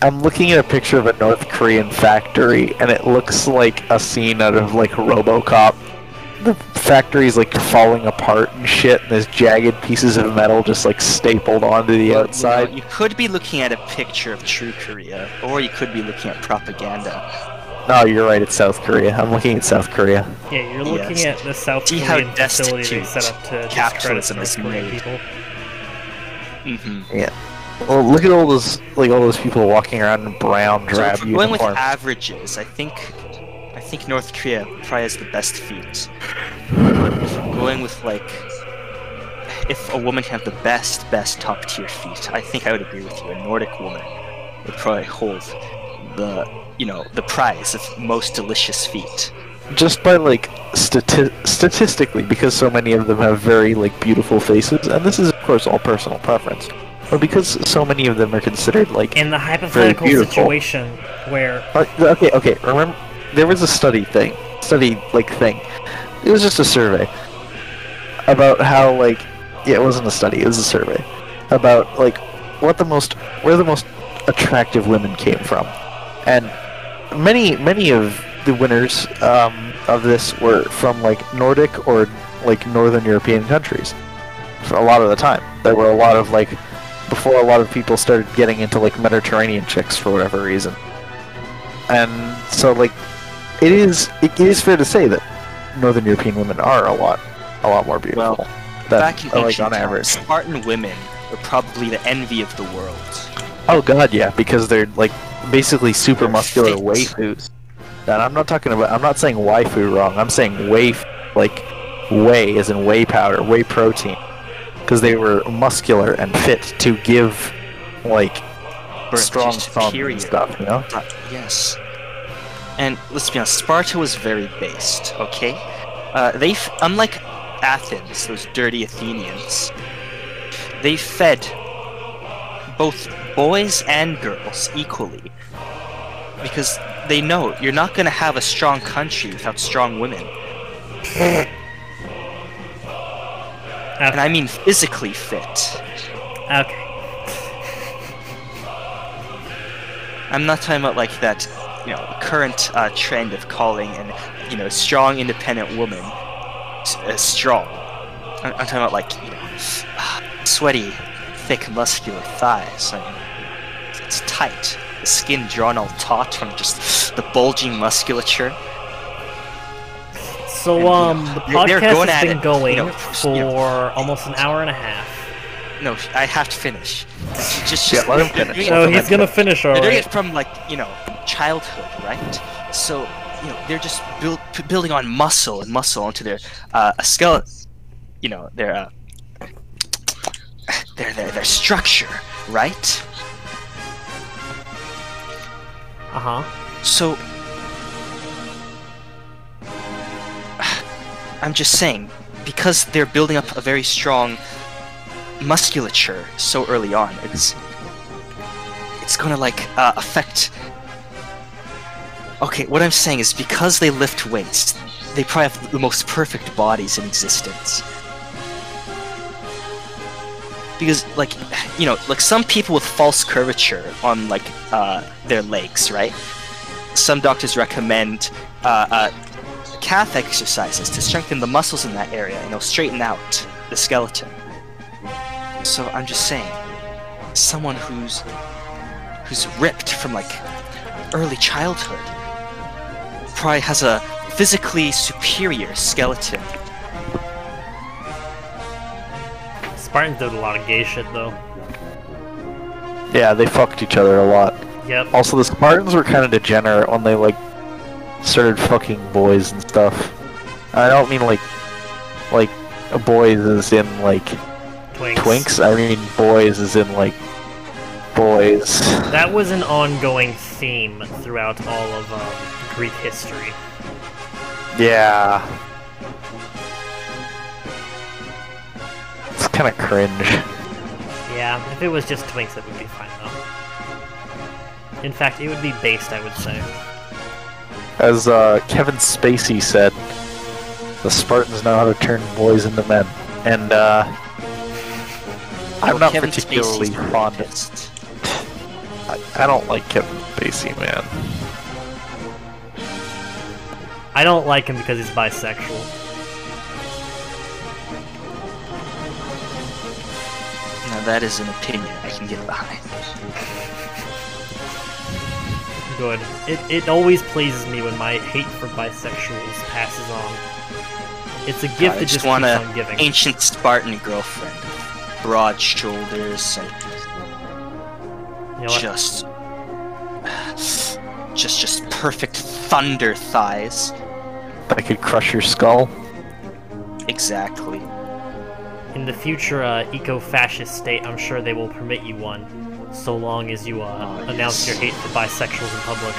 I'm looking at a picture of a North Korean factory, and it looks like a scene out of like RoboCop. The factory's like falling apart and shit, and there's jagged pieces of metal just like stapled onto the Well, you know, outside. You could be looking at a picture of true Korea, or you could be looking at propaganda. No, you're right. It's South Korea. I'm looking at South Korea. Yeah, you're looking Yes. at the South See how Korean facility they set up to discredit capitalism North is Korean made. people. Mm-hmm. Well, look at all those like all those people walking around in brown So drab if we're going with averages, I think I think North Korea probably has the best feet. But if we're going with like if a woman had the best, best top tier feet, I think I would agree with you. A Nordic woman would probably hold the you know the prize of most delicious feet. just by like stati- statistically because so many of them have very like beautiful faces and this is of course all personal preference but because so many of them are considered like In the hypothetical situation where Uh, okay okay remember there was a study thing study like thing. It was just a survey about how like yeah it wasn't a study it was a survey about like what the most where the most attractive women came from. And many many of the winners um, of this were from like Nordic or like Northern European countries. For a lot of the time, there were a lot of like before a lot of people started getting into like Mediterranean chicks for whatever reason, and so like it is it is fair to say that Northern European women are a lot a lot more beautiful. Well, than, Back in uh, like on average. Spartan women were probably the envy of the world. Oh god, yeah, because they're like basically super They're muscular waifus. And I'm not talking about. I'm not saying waifu wrong. I'm saying waif, like whey, as in whey powder, whey protein, because they were muscular and fit to give like Birth strong to thumb superior. and stuff. You know? Uh, yes. And let's be honest, Sparta was very based. Okay, uh, they f- unlike Athens, those dirty Athenians, they fed both boys and girls equally because they know you're not going to have a strong country without strong women, and I mean physically fit. Okay. I'm not talking about like that, you know, current uh, trend of calling an, you know, strong independent woman uh, strong. I'm, I'm talking about like, you know, sweaty, thick, muscular thighs. I mean, it's tight. The skin drawn all taut from just the bulging musculature. So um, the they're- they're podcast going has been it, going you know, for you know. almost an hour and a half. No, I have to finish. Just, just, Yeah, let him finish. doing it Oh, he's like, gonna finish They're doing it from like you know childhood, right? So you know they're just build, p- building on muscle and muscle onto their uh, a skeleton. You know their uh, their their their structure, right? Uh huh. So I'm just saying because they're building up a very strong musculature so early on, it's it's gonna like uh, affect. Okay, what I'm saying is because they lift weights, they probably have the most perfect bodies in existence. Because, like, you know, like some people with false curvature on like uh, their legs, right? Some doctors recommend uh, uh, calf exercises to strengthen the muscles in that area and it'll straighten out the skeleton. So I'm just saying, someone who's who's ripped from like early childhood probably has a physically superior skeleton. Spartans did a lot of gay shit though. Yeah, they fucked each other a lot. Yep. Also, the Spartans were kind of degenerate when they like started fucking boys and stuff. I don't mean like like boys as in like Twinks. twinks. I mean boys as in like boys. That was an ongoing theme throughout all of um, Greek history. Yeah. It's kind of cringe. Yeah, if it was just twinks, it would be fine though. In fact, it would be based, I would say. As uh, Kevin Spacey said, the Spartans know how to turn boys into men. And uh, I'm Well, not Kevin particularly Spacey's fond of. rapist. I, I don't like Kevin Spacey, man. I don't like him because he's bisexual. Now that is an opinion I can get behind. Good. It, it always pleases me when my hate for bisexuals passes on. It's a gift I that just just want keeps on giving. ancient Spartan girlfriend, broad shoulders and You know just, just, just perfect thunder thighs. I could crush your skull. Exactly. In the future uh, eco-fascist state, I'm sure they will permit you one, so long as you uh, announce your hate for bisexuals in public.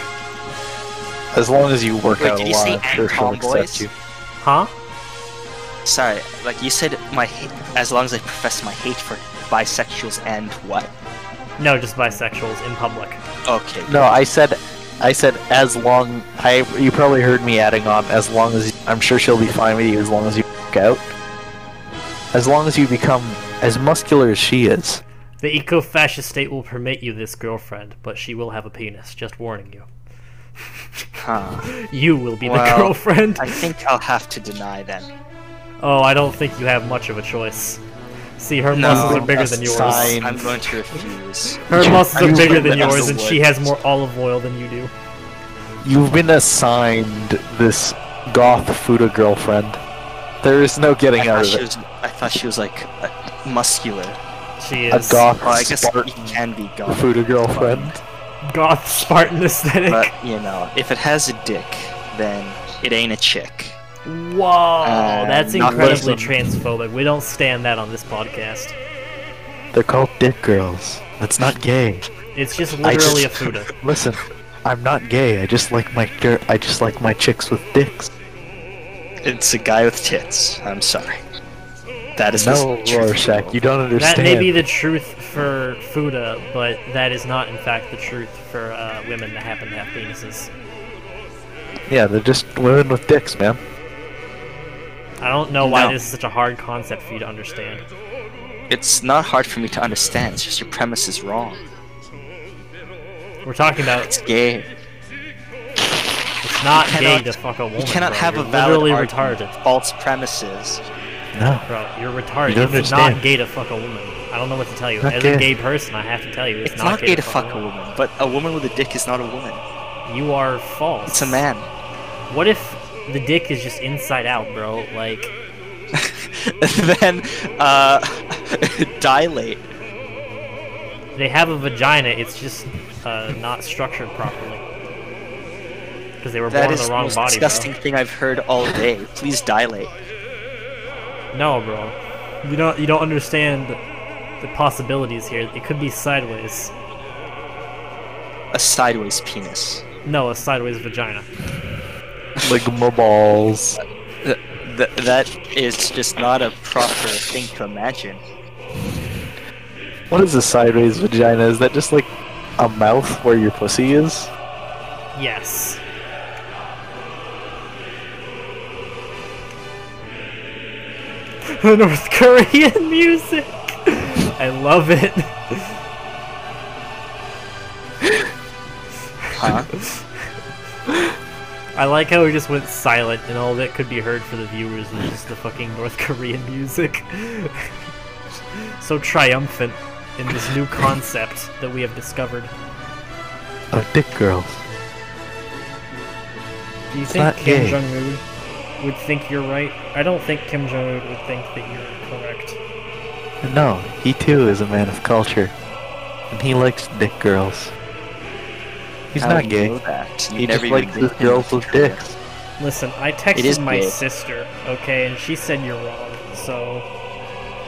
As long as you work Wait, out did a you lot, say I'm sure she'll and tomboys? accept you. Huh? Sorry, like you said, my hate, as long as I profess my hate for bisexuals and what? No, just bisexuals in public. Okay. No, I said, I said as long. I you probably heard me adding on as long as I'm sure she'll be fine with you as long as you work out. As long as you become as muscular as she is. The eco-fascist state will permit you this girlfriend, but she will have a penis. Just warning you. Huh. You will be the Well, girlfriend. I think I'll have to deny then. Oh, I don't think you have much of a choice. See, her No, muscles are bigger than yours. fine. I'm going to refuse. Her muscles are bigger than yours, and she has more olive oil than you do. You've been assigned this goth futa girlfriend. There is no getting thought, out of it. was, I thought she was like uh, muscular. She A goth Well, I guess you Spartan can be gone. futa girlfriend. goth Spartan aesthetic. But, you know, if it has a dick, then it ain't a chick. Whoa, Uh, that's incredibly transphobic. We don't stand that on this podcast. They're called dick girls. That's not gay. It's just I just- literally a futa. Listen, I'm not gay. I just like my gir- I just like my chicks with dicks. It's a guy with tits. I'm sorry. That is No, the truth. Rorschach, you don't understand. That may be the truth for futa, but that is not, in fact, the truth for uh, women that happen to have penises. Yeah, they're just women with dicks, man. I don't know why No. this is such a hard concept for you to understand. It's not hard for me to understand. It's just your premise is wrong. We're talking about It's gay. it's not You gay cannot- to fuck a woman. You cannot bro. have You're a valid literally retarded. False premises. No. Bro, you're retarded. You don't it's not gay to fuck a woman. I don't know what to tell you. Not As gay. a gay person, I have to tell you, it's, It's, not, gay to fuck a woman, but a woman with a dick is not a woman. You are false. It's a man. What if the dick is just inside out, bro? Like, then, uh, dilate. they have a vagina, it's just uh, not structured properly. Because they were That born in is the the wrong most body, disgusting thing I've heard all day. Please dilate. Bro. No, bro. You don't. You don't understand the possibilities here. It could be sideways. A sideways penis. No, a sideways vagina. Ligma balls. Uh, th- th- that is just not a proper thing to imagine. What is a sideways vagina? Is that just like a mouth where your pussy is? Yes. North Korean music. I love it. Huh? I like how we just went silent and all that could be heard for the viewers was just the fucking North Korean music. so triumphant in this new concept that we have discovered. Oh, dick girls. Do you It's think not Kim gay. Jong Un would think you're right? I don't think Kim Jong Un would think that you're correct. No, he too is a man of culture. And he likes dick girls. He's How do not you gay. know that? He just never even likes his girls with dicks. Listen, I texted my gay. sister, okay, and she said you're wrong. So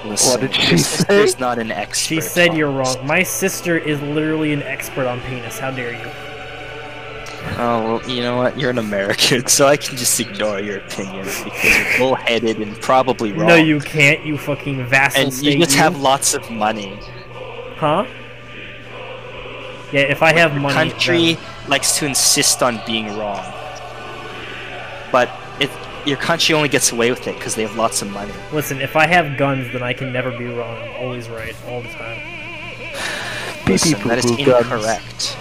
Listen, did she say? sister's not an expert. she said you're wrong. My sister is literally an expert on penis. How dare you? Oh well, you know what? You're an American, so I can just ignore your opinion because you're bullheaded and probably wrong. No, you can't. You fucking vassal and state. you just you. have lots of money. huh? Yeah, if I have money, country then- likes to insist on being wrong, but it your country only gets away with it because they have lots of money. Listen, if I have guns, then I can never be wrong. I'm always right all the time. Listen, that is poo poo guns.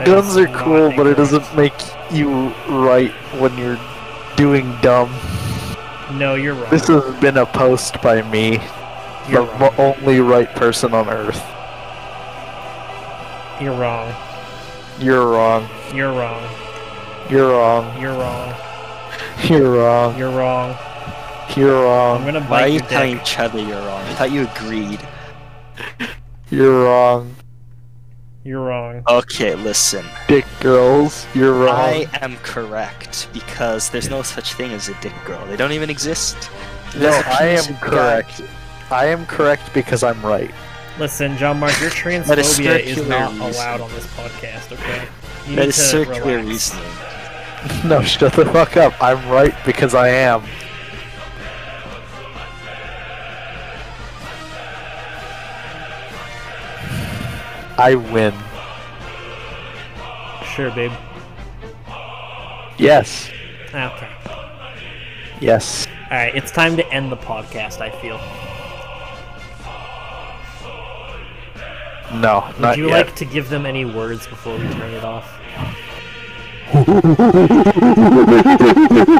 Incorrect. That Guns are cool, but it doesn't make you right when you're doing dumb. No, you're wrong. This has been a post by me, You're the wrong. only right person on earth. You're wrong. You're wrong. You're wrong. You're wrong. You're wrong. You're wrong. You're wrong. You're wrong. I'm gonna Why bite are you your telling dick. each other you're wrong? I thought you agreed. You're wrong. You're wrong. Okay, listen. Dick girls, you're wrong. I am correct because there's no such thing as a dick girl. They don't even exist. no, There's a I penis am guy. correct. I am correct because I'm right. Listen, John Mark, your transphobia is circular not reasoning. allowed on this podcast. Okay. You That need is to circular relax. reasoning. No, shut the fuck up. I'm right because I am. I win. Sure, babe. Yes. Okay. Yes. All right, it's time to end the podcast. I feel. No, Would not you yet. like to give them any words before we turn it off?